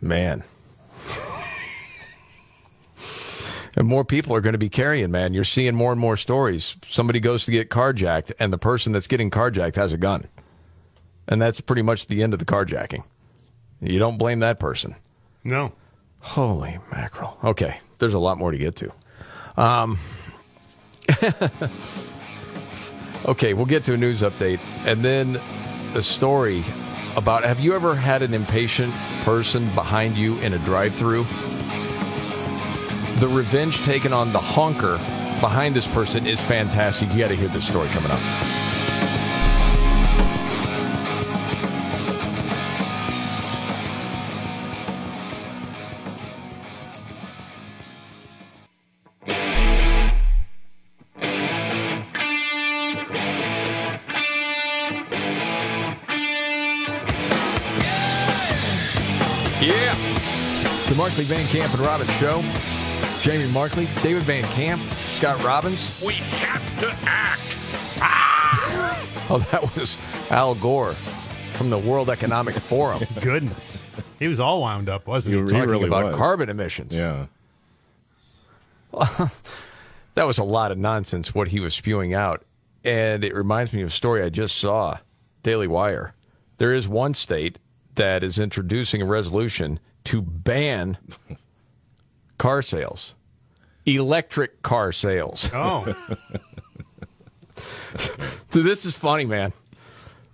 Man. And more people are going to be carrying, man. You're seeing more and more stories. Somebody goes to get carjacked, and the person that's getting carjacked has a gun. And that's pretty much the end of the carjacking. You don't blame that person. No. Holy mackerel. Okay, there's a lot more to get to. Um, okay, we'll get to a news update and then a story about have you ever had an impatient person behind you in a drive through? The revenge taken on the honker behind this person is fantastic. You got to hear this story coming up. Yeah. The Markley Van Camp and Robbins Show. Jamie Markley, David Van Camp, Scott Robbins. We have to act. Oh, that was Al Gore from the World Economic Forum. Goodness. He was all wound up, wasn't he? He Talking about carbon emissions. Yeah. that was a lot of nonsense what he was spewing out. And it reminds me of a story I just saw, Daily Wire. There is one state that is introducing a resolution to ban car sales, electric car sales. Oh. So this is funny, man.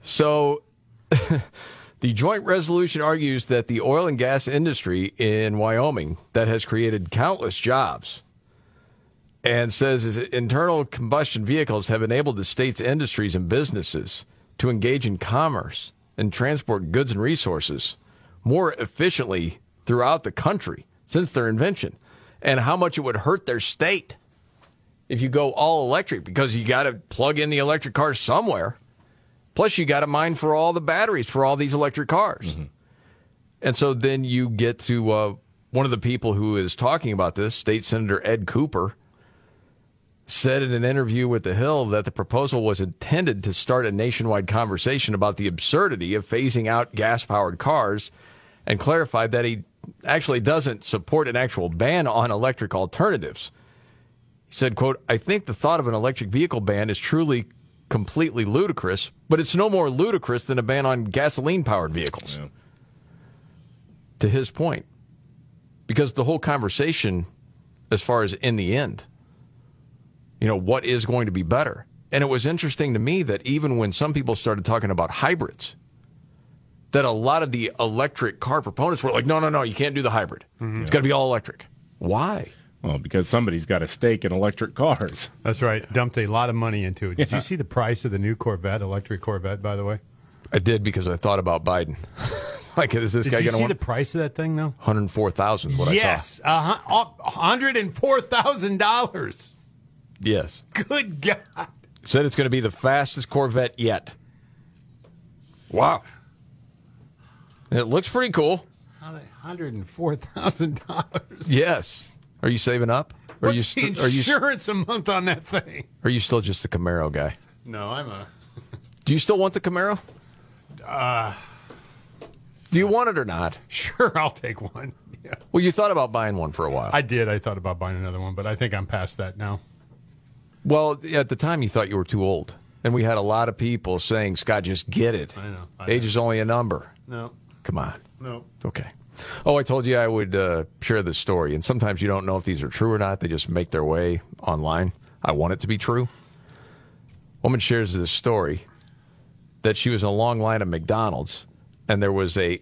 So the joint resolution argues that the oil and gas industry in Wyoming that has created countless jobs and says is internal combustion vehicles have enabled the state's industries and businesses to engage in commerce and transport goods and resources more efficiently throughout the country since their invention and how much it would hurt their state if you go all electric because you got to plug in the electric cars somewhere. Plus, you got to mine for all the batteries for all these electric cars. And so then you get to uh, one of the people who is talking about this, State Senator Ed Cooper, said in an interview with The Hill that the proposal was intended to start a nationwide conversation about the absurdity of phasing out gas powered cars and clarified that he actually doesn't support an actual ban on electric alternatives. He said, quote, I think the thought of an electric vehicle ban is truly completely ludicrous, but it's no more ludicrous than a ban on gasoline powered vehicles. To his point. Because the whole conversation, as far as in the end, you know, what is going to be better? And it was interesting to me that even when some people started talking about hybrids, that a lot of the electric car proponents were like, no, no, no, you can't do the hybrid. It's got to be all electric. Why? Well, because somebody's got a stake in electric cars. That's right. Dumped a lot of money into it. Did Yeah. you see the price of the new Corvette, electric Corvette, by the way? I did because I thought about Biden. like, is this Did guy going to see want the price of that thing, though? 104,000 what I saw. yes. Uh, $104,000. Yes. Good God. Said it's going to be the fastest Corvette yet. Wow. It looks pretty cool. $104,000. Yes. Are you saving up? Or are you What's the st- are you insurance a month on that thing? are you still just a Camaro guy? No, I'm a. Do you still want the Camaro? Uh, Do you want it or not? sure, I'll take one. Yeah. Well, you thought about buying one for a while. I did. I thought about buying another one, but I think I'm past that now. well, at the time you thought you were too old. And we had a lot of people saying, Scott, just get it. I know. I Age is only a number. No. Come on. No. Okay. Oh, I told you I would uh, share this story, and sometimes you don't know if these are true or not. They just make their way online. I want it to be true. Woman shares this story that she was in a long line at McDonald's, and there was a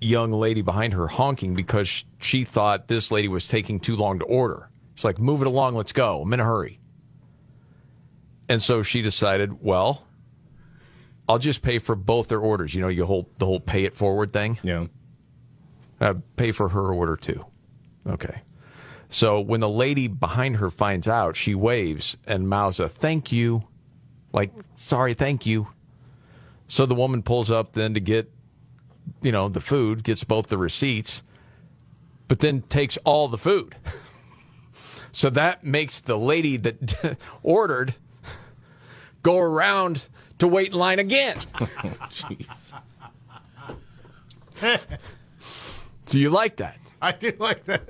young lady behind her honking because she thought this lady was taking too long to order. She's like, "Move it along, let's go. I'm in a hurry." And so she decided, well, I'll just pay for both their orders. You know, you whole the whole pay it forward thing. Yeah. Uh, pay for her order too. Okay. So when the lady behind her finds out, she waves and mouths a thank you, like sorry, thank you. So the woman pulls up then to get, you know, the food, gets both the receipts, but then takes all the food. So that makes the lady that ordered go around to wait in line again. Do you like that? I do like that.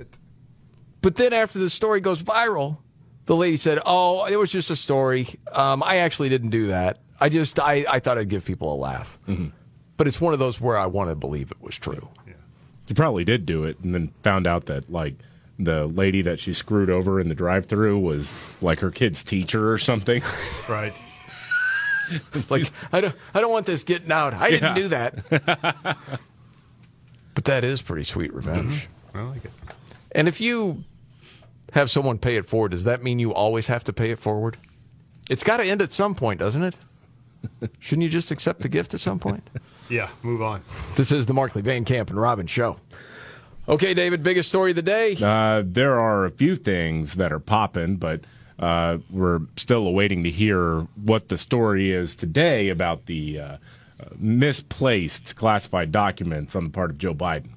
But then after the story goes viral, the lady said, "Oh, it was just a story. Um, I actually didn't do that. I just I, I thought I'd give people a laugh." But it's one of those where I want to believe it was true. She probably did do it, and then found out that like the lady that she screwed over in the drive-through was like her kid's teacher or something. Right. like I don't I don't want this getting out. I didn't do that. but that is pretty sweet revenge. I like it. And if you have someone pay it forward, does that mean you always have to pay it forward? It's got to end at some point, doesn't it? Shouldn't you just accept the gift at some point? Yeah, move on. This is the Markley Van Camp and Robbins show. Okay, David, biggest story of the day. Uh, there are a few things that are popping, but uh, we're still awaiting to hear what the story is today about the uh, misplaced classified documents on the part of Joe Biden.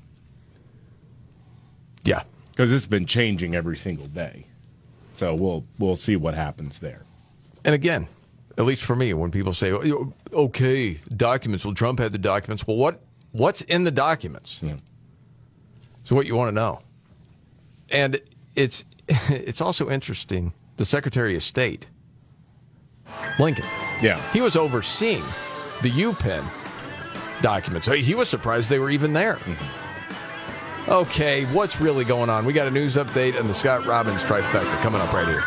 Yeah, because it's been changing every single day. So we'll we'll see what happens there. And again, at least for me, when people say, "Oh, "Okay, documents," well, Trump had the documents. Well, what what's in the documents? So what you want to know, and it's it's also interesting. The Secretary of State, Blinken, yeah, he was overseeing the UPenn documents. He was surprised they were even there. Mm-hmm. Okay, what's really going on? We got a news update and the Scott Robbins trifecta coming up right here.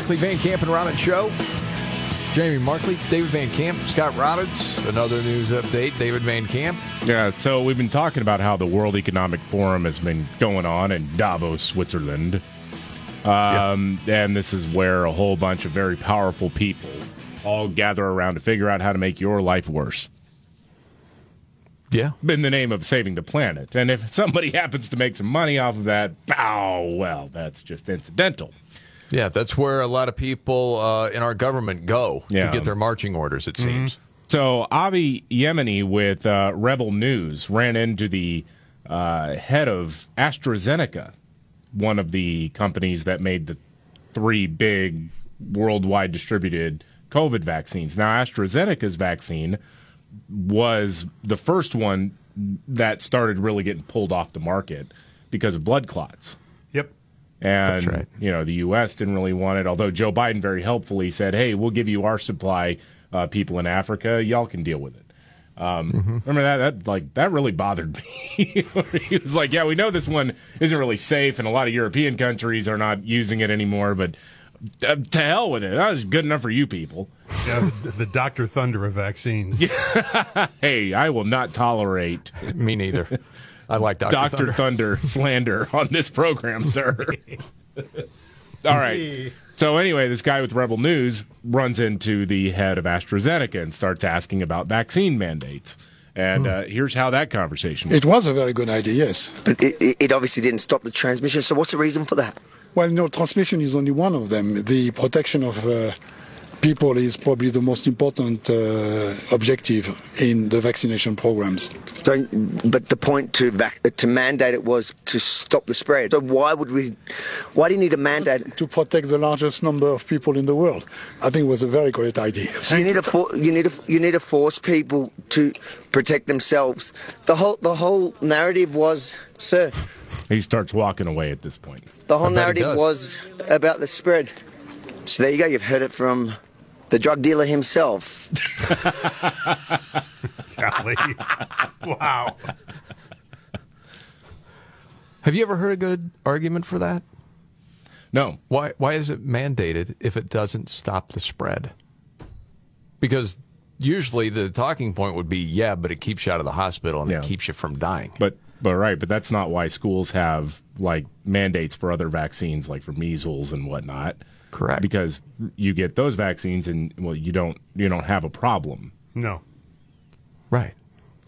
Markley Van Camp and Robbins Show. Jamie Markley, David Van Camp, Scott Robbins. Another news update. David Van Camp. Yeah, so we've been talking about how the World Economic Forum has been going on in Davos, Switzerland. Um, And this is where a whole bunch of very powerful people all gather around to figure out how to make your life worse. Yeah. In the name of saving the planet. And if somebody happens to make some money off of that, bow, well, that's just incidental. Yeah, that's where a lot of people uh, in our government go Yeah. to get their marching orders, it seems. So Avi Yemini with uh, Rebel News ran into the uh, head of AstraZeneca, one of the companies that made the three big worldwide distributed COVID vaccines. Now, AstraZeneca's vaccine was the first one that started really getting pulled off the market because of blood clots. Yep. And That's right. you know the U.S. didn't really want it. Although Joe Biden very helpfully said, "Hey, we'll give you our supply. Uh, people in Africa, y'all can deal with it." Um, Mm-hmm. Remember that? That like that really bothered me. he was like, "Yeah, we know this one isn't really safe, and a lot of European countries are not using it anymore, but uh, to hell with it. That was good enough for you people." Yeah, the, the Dr. Thunder of vaccines. hey, I will not tolerate me neither. I like Dr. Dr. Thunder. slander on this program, sir. All right. So anyway, this guy with Rebel News runs into the head of AstraZeneca and starts asking about vaccine mandates. And uh, here's how that conversation went. It was a very good idea, yes. But it, it, it obviously didn't stop the transmission. So what's the reason for that? Well, no, transmission is only one of them. The protection of uh, people is probably the most important uh, objective in the vaccination programs. Don't, but the point to vac- to mandate it was to stop the spread. So why would we? Why do you need a mandate? To protect the largest number of people in the world. I think it was a very great idea. So you need to for, you need to you need to force people to protect themselves. The whole the whole narrative was, sir. He starts walking away at this point. The whole I bet he narrative was about the spread. So there you go. You've heard it from the drug dealer himself. Golly. wow. Have you ever heard a good argument for that? No. Why why is it mandated if it doesn't stop the spread? Because usually the talking point would be, yeah, but it keeps you out of the hospital and it keeps you from dying. But but right, but that's not why schools have like mandates for other vaccines, like for measles and whatnot. Correct. Because you get those vaccines, and well, you don't you don't have a problem. No. Right.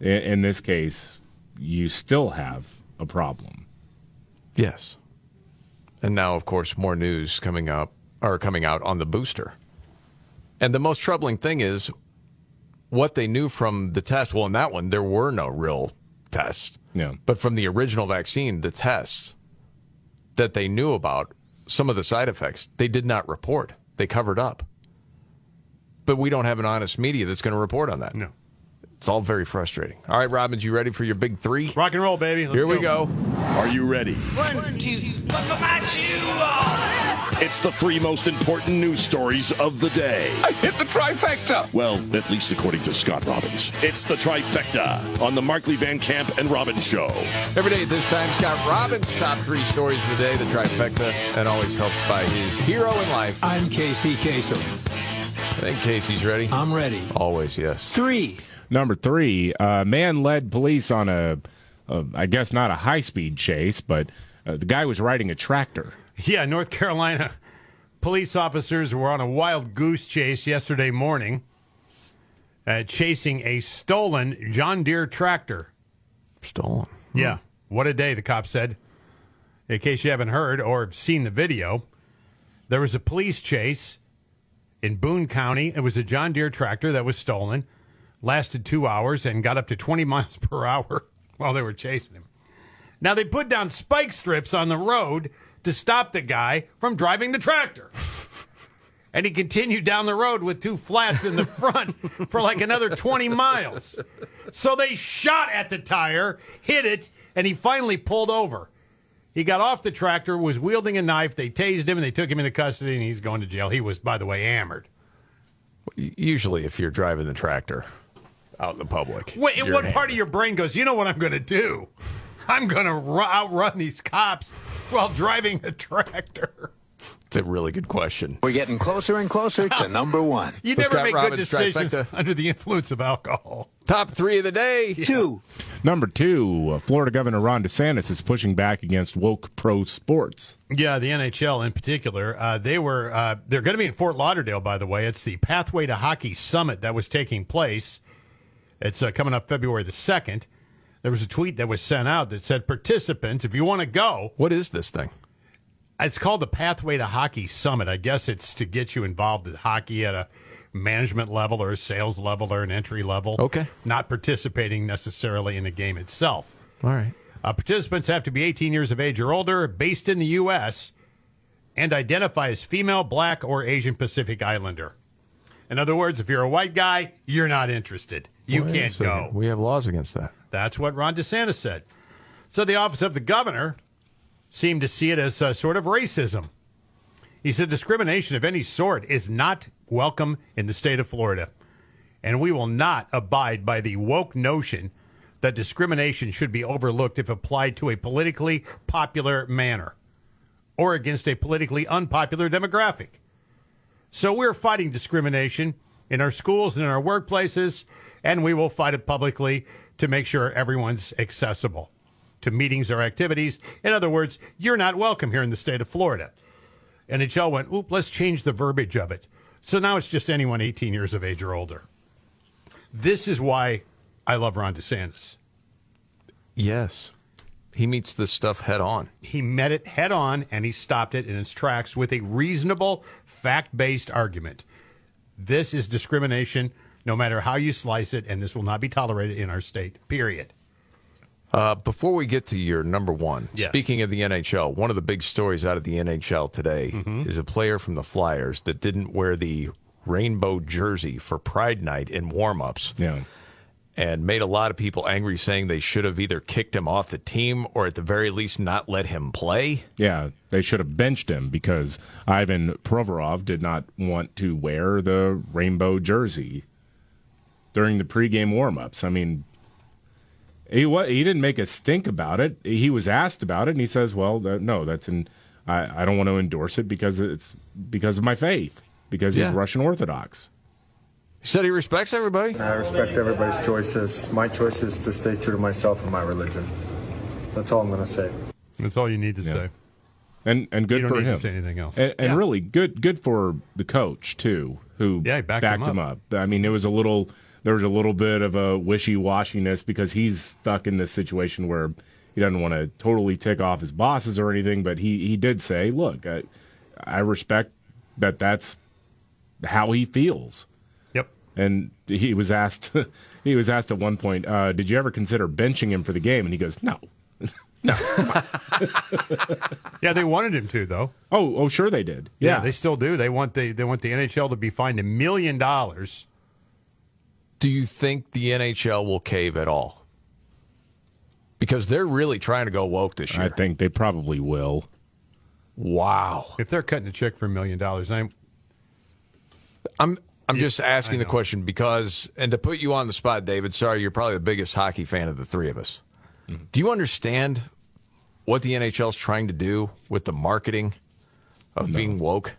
In, in this case, you still have a problem. Yes. And now, of course, more news coming up or coming out on the booster. And the most troubling thing is what they knew from the test. Well, in that one, there were no real tests. Yeah. But from the original vaccine, the tests that they knew about, some of the side effects, they did not report. They covered up. But we don't have an honest media that's going to report on that. No. It's all very frustrating. All right, Robbins, you ready for your big three? Rock and roll, baby. Let's Here we go. Are you ready? One, two, buckle my shoe on. It's the three most important news stories of the day. I hit the trifecta. Well, at least according to Scott Robbins. It's the trifecta on the Markley Van Camp and Robbins Show. Every day at this time, Scott Robbins' top three stories of the day, the trifecta, and always helped by his hero in life. I'm Casey Kasem. I think Casey's ready. I'm ready. Always, yes. Three. Number three, a man led police on a, a I guess not a high speed chase, but uh, the guy was riding a tractor. Yeah, North Carolina police officers were on a wild goose chase yesterday morning, uh, chasing a stolen John Deere tractor. Stolen. Yeah. What a day, the cop said. In case you haven't heard or seen the video, there was a police chase in Boone County. It was a John Deere tractor that was stolen, lasted two hours, and got up to 20 miles per hour while they were chasing him. Now, they put down spike strips on the road to stop the guy from driving the tractor. And he continued down the road with two flats in the front for like another 20 miles. So they shot at the tire, hit it, and he finally pulled over. He got off the tractor, was wielding a knife. They tased him and they took him into custody, and he's going to jail. He was, by the way, hammered. Usually, if you're driving the tractor out in the public. Wait, what part of your brain goes, you know what I'm going to do? I'm going to ru- outrun these cops while driving a tractor. It's a really good question. We're getting closer and closer to number one. You never Scott make Robbins good decisions trifecta. under the influence of alcohol. Top three of the day. Two. Number two, uh, Florida Governor Ron DeSantis is pushing back against woke pro sports. Yeah, the NHL in particular. Uh, they were uh, they're going to be in Fort Lauderdale, by the way. It's the Pathway to Hockey Summit that was taking place. It's uh, coming up February the second. There was a tweet that was sent out that said, "Participants, if you want to go, What is this thing? it's called the Pathway to Hockey Summit. I guess it's to get you involved in hockey at a management level or a sales level or an entry level. Okay. Not participating necessarily in the game itself. All right. Uh, participants have to be 18 years of age or older, based in the U.S., and identify as female, black, or Asian Pacific Islander. In other words, if you're a white guy, you're not interested. You Wait can't go. We have laws against that. That's what Ron DeSantis said. So the office of the governor seemed to see it as a sort of racism. He said discrimination of any sort is not welcome in the state of Florida. And we will not abide by the woke notion that discrimination should be overlooked if applied to a politically popular manner or against a politically unpopular demographic. So we're fighting discrimination in our schools and in our workplaces, and we will fight it publicly to make sure everyone's accessible to meetings or activities. In other words, you're not welcome here in the state of Florida. NHL went, oop, let's change the verbiage of it. So now it's just anyone 18 years of age or older. This is why I love Ron DeSantis. Yes. He meets this stuff head on. He met it head on and he stopped it in its tracks with a reasonable, fact based argument. This is discrimination, no matter how you slice it, and this will not be tolerated in our state. Period. Uh, before we get to your number one, Yes. speaking of the NHL, one of the big stories out of the NHL today Mm-hmm. is a player from the Flyers that didn't wear the rainbow jersey for Pride Night in warm-ups. Yeah. And made a lot of people angry, saying they should have either kicked him off the team or at the very least not let him play. Yeah, they should have benched him because Ivan Provorov did not want to wear the rainbow jersey during the pregame warmups. I mean, he what he didn't make a stink about it. He was asked about it, and he says, "Well, that, no, that's an I, I don't want to endorse it because it's because of my faith because Yeah. he's Russian Orthodox." He said he respects everybody. I respect everybody's choices. My choice is to stay true to myself and my religion. That's all I'm going to say. That's all you need to say. And and good You don't for need to him. say anything else. And, and Yeah. really good good for the coach too, who Yeah, he backed him him up. I mean, it was a little there was a little bit of a wishy washiness because he's stuck in this situation where he doesn't want to totally tick off his bosses or anything. But he he did say, "Look, I, I respect that. That's how he feels." Yep. And he was asked he was asked at one point, uh, "Did you ever consider benching him for the game?" And he goes, "No." No. yeah, they wanted him to though. Oh, oh, sure they did. Yeah, Yeah. they still do. They want the they want the NHL to be fined a million dollars. Do you think the NHL will cave at all? Because they're really trying to go woke this year. I think they probably will. Wow. If they're cutting a check for a million dollars, I'm I'm I'm just asking the question because, and to put you on the spot, David. Sorry, you're probably the biggest hockey fan of the three of us. Mm-hmm. Do you understand what the NHL is trying to do with the marketing of being woke?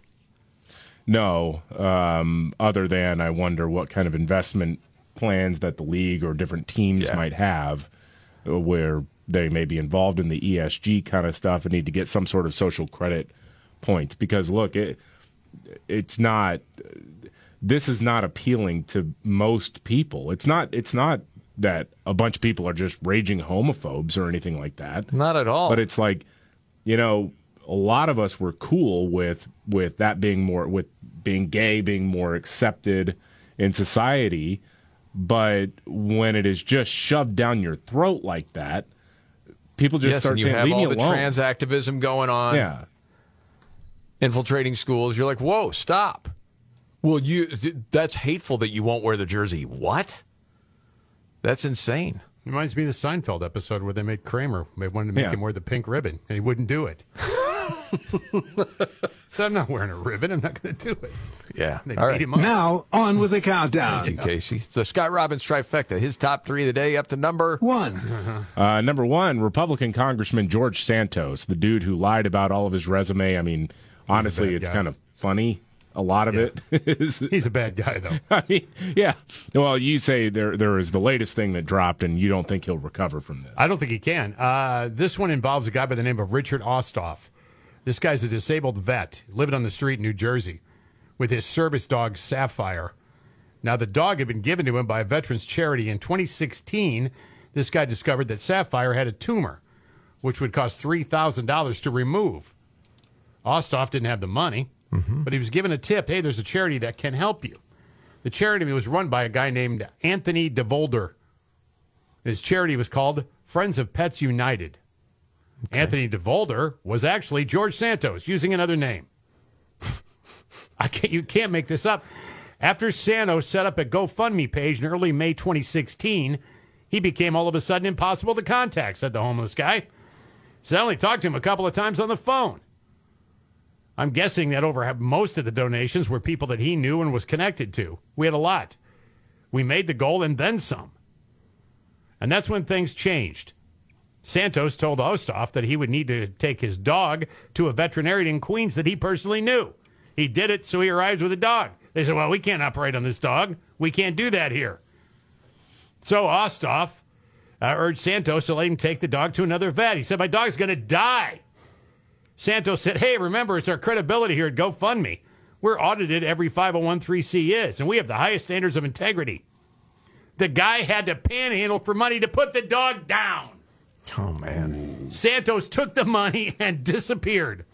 No, um, other than I wonder what kind of investment plans that the league or different teams might have uh, where they may be involved in the ESG kind of stuff and need to get some sort of social credit points. Because look, it, it's not. This is not appealing to most people. It's not. It's not that a bunch of people are just raging homophobes or anything like that. Not at all. But it's like, you know, a lot of us were cool with with that being more with being gay being more accepted in society, but when it is just shoved down your throat like that, people just yes, start and you saying, have "Leave me all the alone." trans activism going on. yeah, infiltrating schools. You're like, whoa, stop. Well, you—that's hateful that you won't wear the jersey. What? That's insane. reminds me of the Seinfeld episode where they made Kramer. They wanted to make Yeah. him wear the pink ribbon, and he wouldn't do it. so I'm not wearing a ribbon. I'm not going to do it. Yeah. They All beat right. him up. Now, on with the countdown. Thank you, Casey. The Scott Robbins trifecta. His top three of the day up to number one. Uh, number one, Republican Congressman George Santos, the dude who lied about all of his resume. I mean, honestly, it's guy. kind of funny. A lot of it is. He's a bad guy, though. I mean, yeah. Well, you say there there is the latest thing that dropped, and you don't think he'll recover from this. I don't think he can. Uh, this one involves a guy by the name of Richard Osthoff. This guy's a disabled vet living on the street in New Jersey with his service dog, Sapphire. Now, the dog had been given to him by a veterans charity in 2016. This guy discovered that Sapphire had a tumor, which would cost $3,000 to remove. Osthoff didn't have the money, mm-hmm. but he was given a tip hey, there's a charity that can help you. The charity was run by a guy named Anthony DeVolder. His charity was called Friends of Pets United. Anthony DeVolder was actually George Santos, using another name. I can't, you can't make this up. After Santos set up a GoFundMe page in early May 2016, he became all of a sudden impossible to contact, said the homeless guy. I only talked to him a couple of times on the phone. I'm guessing that over most of the donations were people that he knew and was connected to. We had a lot. We made the goal and then some. And that's when things changed. Santos told Osthoff that he would need to take his dog to a veterinarian in Queens that he personally knew. He did it, so he arrives with a dog. They said, Well, we can't operate on this dog. We can't do that here. So Osthoff uh, urged Santos to let him take the dog to another vet. He said, My dog's going to die. Santos said, Hey, remember, it's our credibility here at GoFundMe. We're audited every 5013C is, and we have the highest standards of integrity. The guy had to panhandle for money to put the dog down. Oh man. Santos took the money and disappeared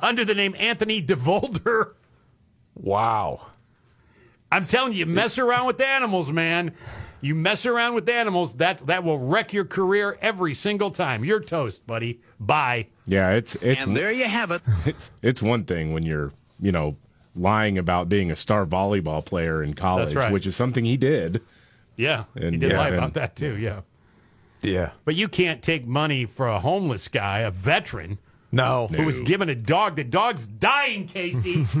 under the name Anthony DeVolder. Wow. I'm telling you, mess around with animals, man. You mess around with animals, that that will wreck your career every single time. You're toast, buddy. Bye. Yeah, it's it's And there you have it. It's it's one thing when you're you know lying about being a star volleyball player in college, right. which is something he did. Yeah, And he did yeah, lie then- about that too. Yeah, Yeah. but you can't take money for a homeless guy, a veteran. No. Who was given a dog? The dog's dying, Casey.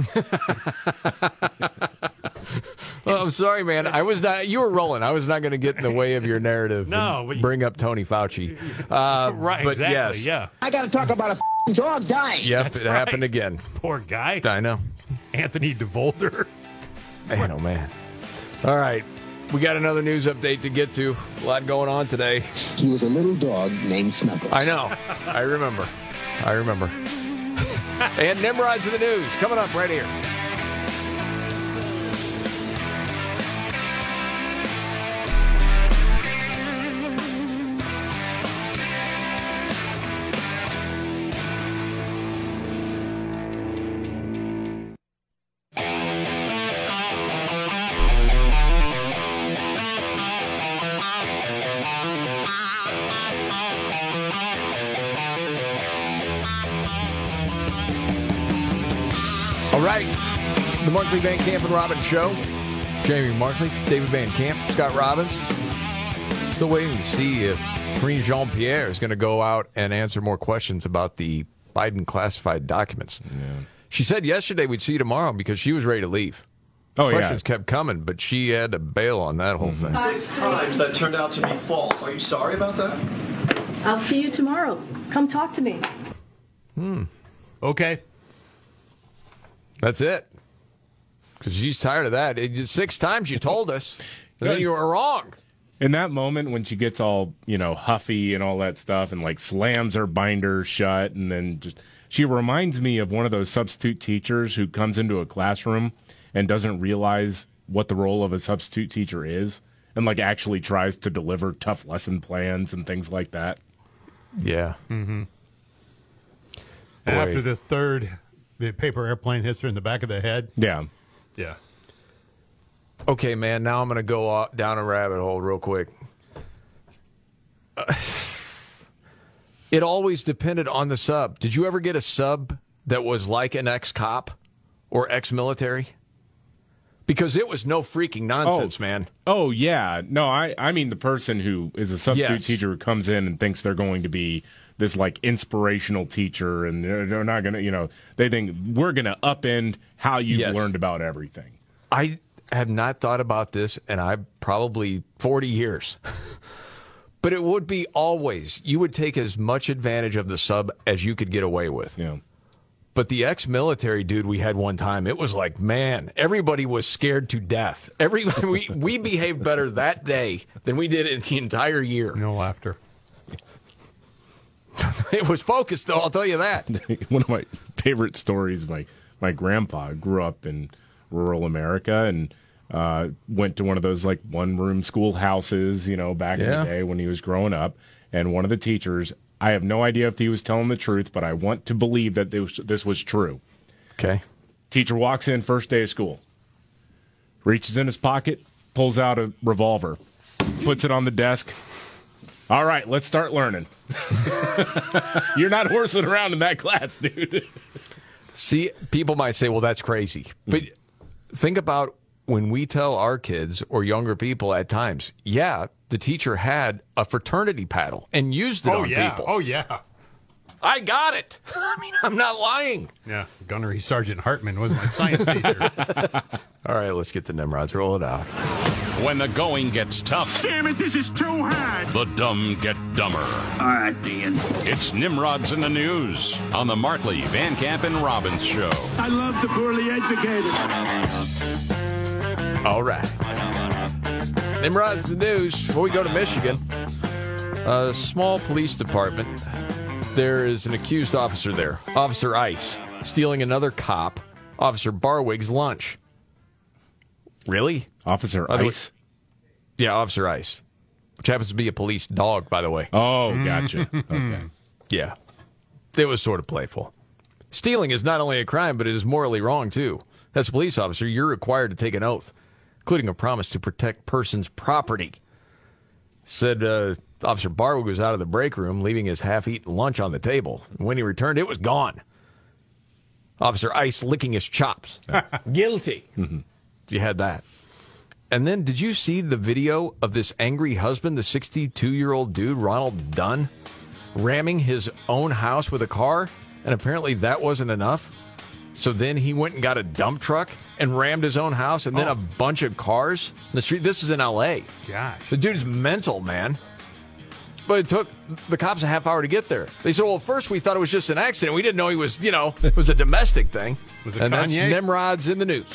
Well, I'm sorry, man. I was not. You were rolling. I was not going to get in the way of your narrative. No, and but you- bring up Tony Fauci. Uh, right, but exactly. yes. Yeah. I got to talk about a f***ing dog dying. Yep, That's it happened again. Poor guy. I know. Anthony DeVolder. Man, oh man. All right. We got another news update to get to. A lot going on today. He was a little dog named Snuggles. I know. I remember. I remember. and Nimrod's in the news coming up right here. Markley Van Camp and Robbins Show. Jamie Markley, David Van Camp, Scott Robbins. Still waiting to see if Karine Jean Pierre is going to go out and answer more questions about the Biden classified documents. She said yesterday we'd see you tomorrow because she was ready to leave. Oh, yeah. Questions kept coming, but she had to bail on that whole thing. Six times that turned out to be false. Are you sorry about that? I'll see you tomorrow. Come talk to me. Hmm. Okay. That's it. Because she's tired of that. It six times you told us, and then you were wrong. In that moment when she gets all, you know, huffy and all that stuff and like slams her binder shut and then just she reminds me of one of those substitute teachers who comes into a classroom and doesn't realize what the role of a substitute teacher is and like actually tries to deliver tough lesson plans and things like that. Yeah. Mm-hmm. After the third, the paper airplane hits her in the back of the head. Yeah. Yeah. Okay, man. Now I'm going to go down a rabbit hole real quick. Uh, it always depended on the sub. Did you ever get a sub that was like an ex cop or ex military? Because it was no freaking nonsense, man. Oh yeah, no, I I mean the person who is a substitute Yes. teacher who comes in and thinks they're going to be this like inspirational teacher, and they're, they're not going to, you know, they think we're going to upend how you've Yes. learned about everything. I have not thought about this, and I probably 40 years. but it would be always, you would take as much advantage of the sub as you could get away with. Yeah. But the ex military dude we had one time, it was like, man, everybody was scared to death. Every we, we behaved better that day than we did in the entire year. No laughter. it was focused, though, I'll tell you that. One of my favorite stories. My my grandpa grew up in rural America and uh, went to one of those like one room schoolhouses, you know, back in the day when he was growing up. And one of the teachers, I have no idea if he was telling the truth, but I want to believe that this, this was true. Okay. Teacher walks in first day of school, reaches in his pocket, pulls out a revolver, puts it on the desk. All right, let's start learning. You're not horsing around in that class, dude. See, people might say, well, that's crazy. But think about when we tell our kids or younger people at times, yeah, the teacher had a fraternity paddle and used it Oh on yeah. people. Oh yeah. I got it. I mean, I'm not lying. Yeah. Gunnery Sergeant Hartman was my science teacher. All right, let's get the Nimrods. Roll it out. When the going gets tough, Damn it, this is too hard. the dumb get dumber. All right, Ian. It's Nimrods in the News on the Markley, Van Camp, and Robbins Show. I love the poorly educated. All right. Nimrod's in the news. Before we go to Michigan, a small police department. There is an accused officer there, Officer Ice, stealing another cop, Officer Barwig's lunch. Really? Officer By the way- Ice? yeah, Officer Ice, which happens to be a police dog, by the way. Oh, gotcha. okay. Yeah. It was sort of playful. Stealing is not only a crime, but it is morally wrong, too. As a police officer, you're required to take an oath. including a promise to protect persons' property. Said uh, Officer Barwood was out of the break room, leaving his half-eaten lunch on the table. When he returned, it was gone. Officer Ice licking his chops. Guilty. Mm-hmm. You had that. And then, did you see the video of this angry husband, the 62 year old dude, Ronald Dunn, ramming his own house with a car? And apparently that wasn't enough. So then he went and got a dump truck and rammed his own house and then oh. a bunch of cars in the street. This is in LA. Gosh. The dude's mental, man. But it took the cops a half hour to get there. They said, well, first we thought it was just an accident. We didn't know he was, you know, it was a domestic thing. Was it and that's Kanye? Nimrod's in the news.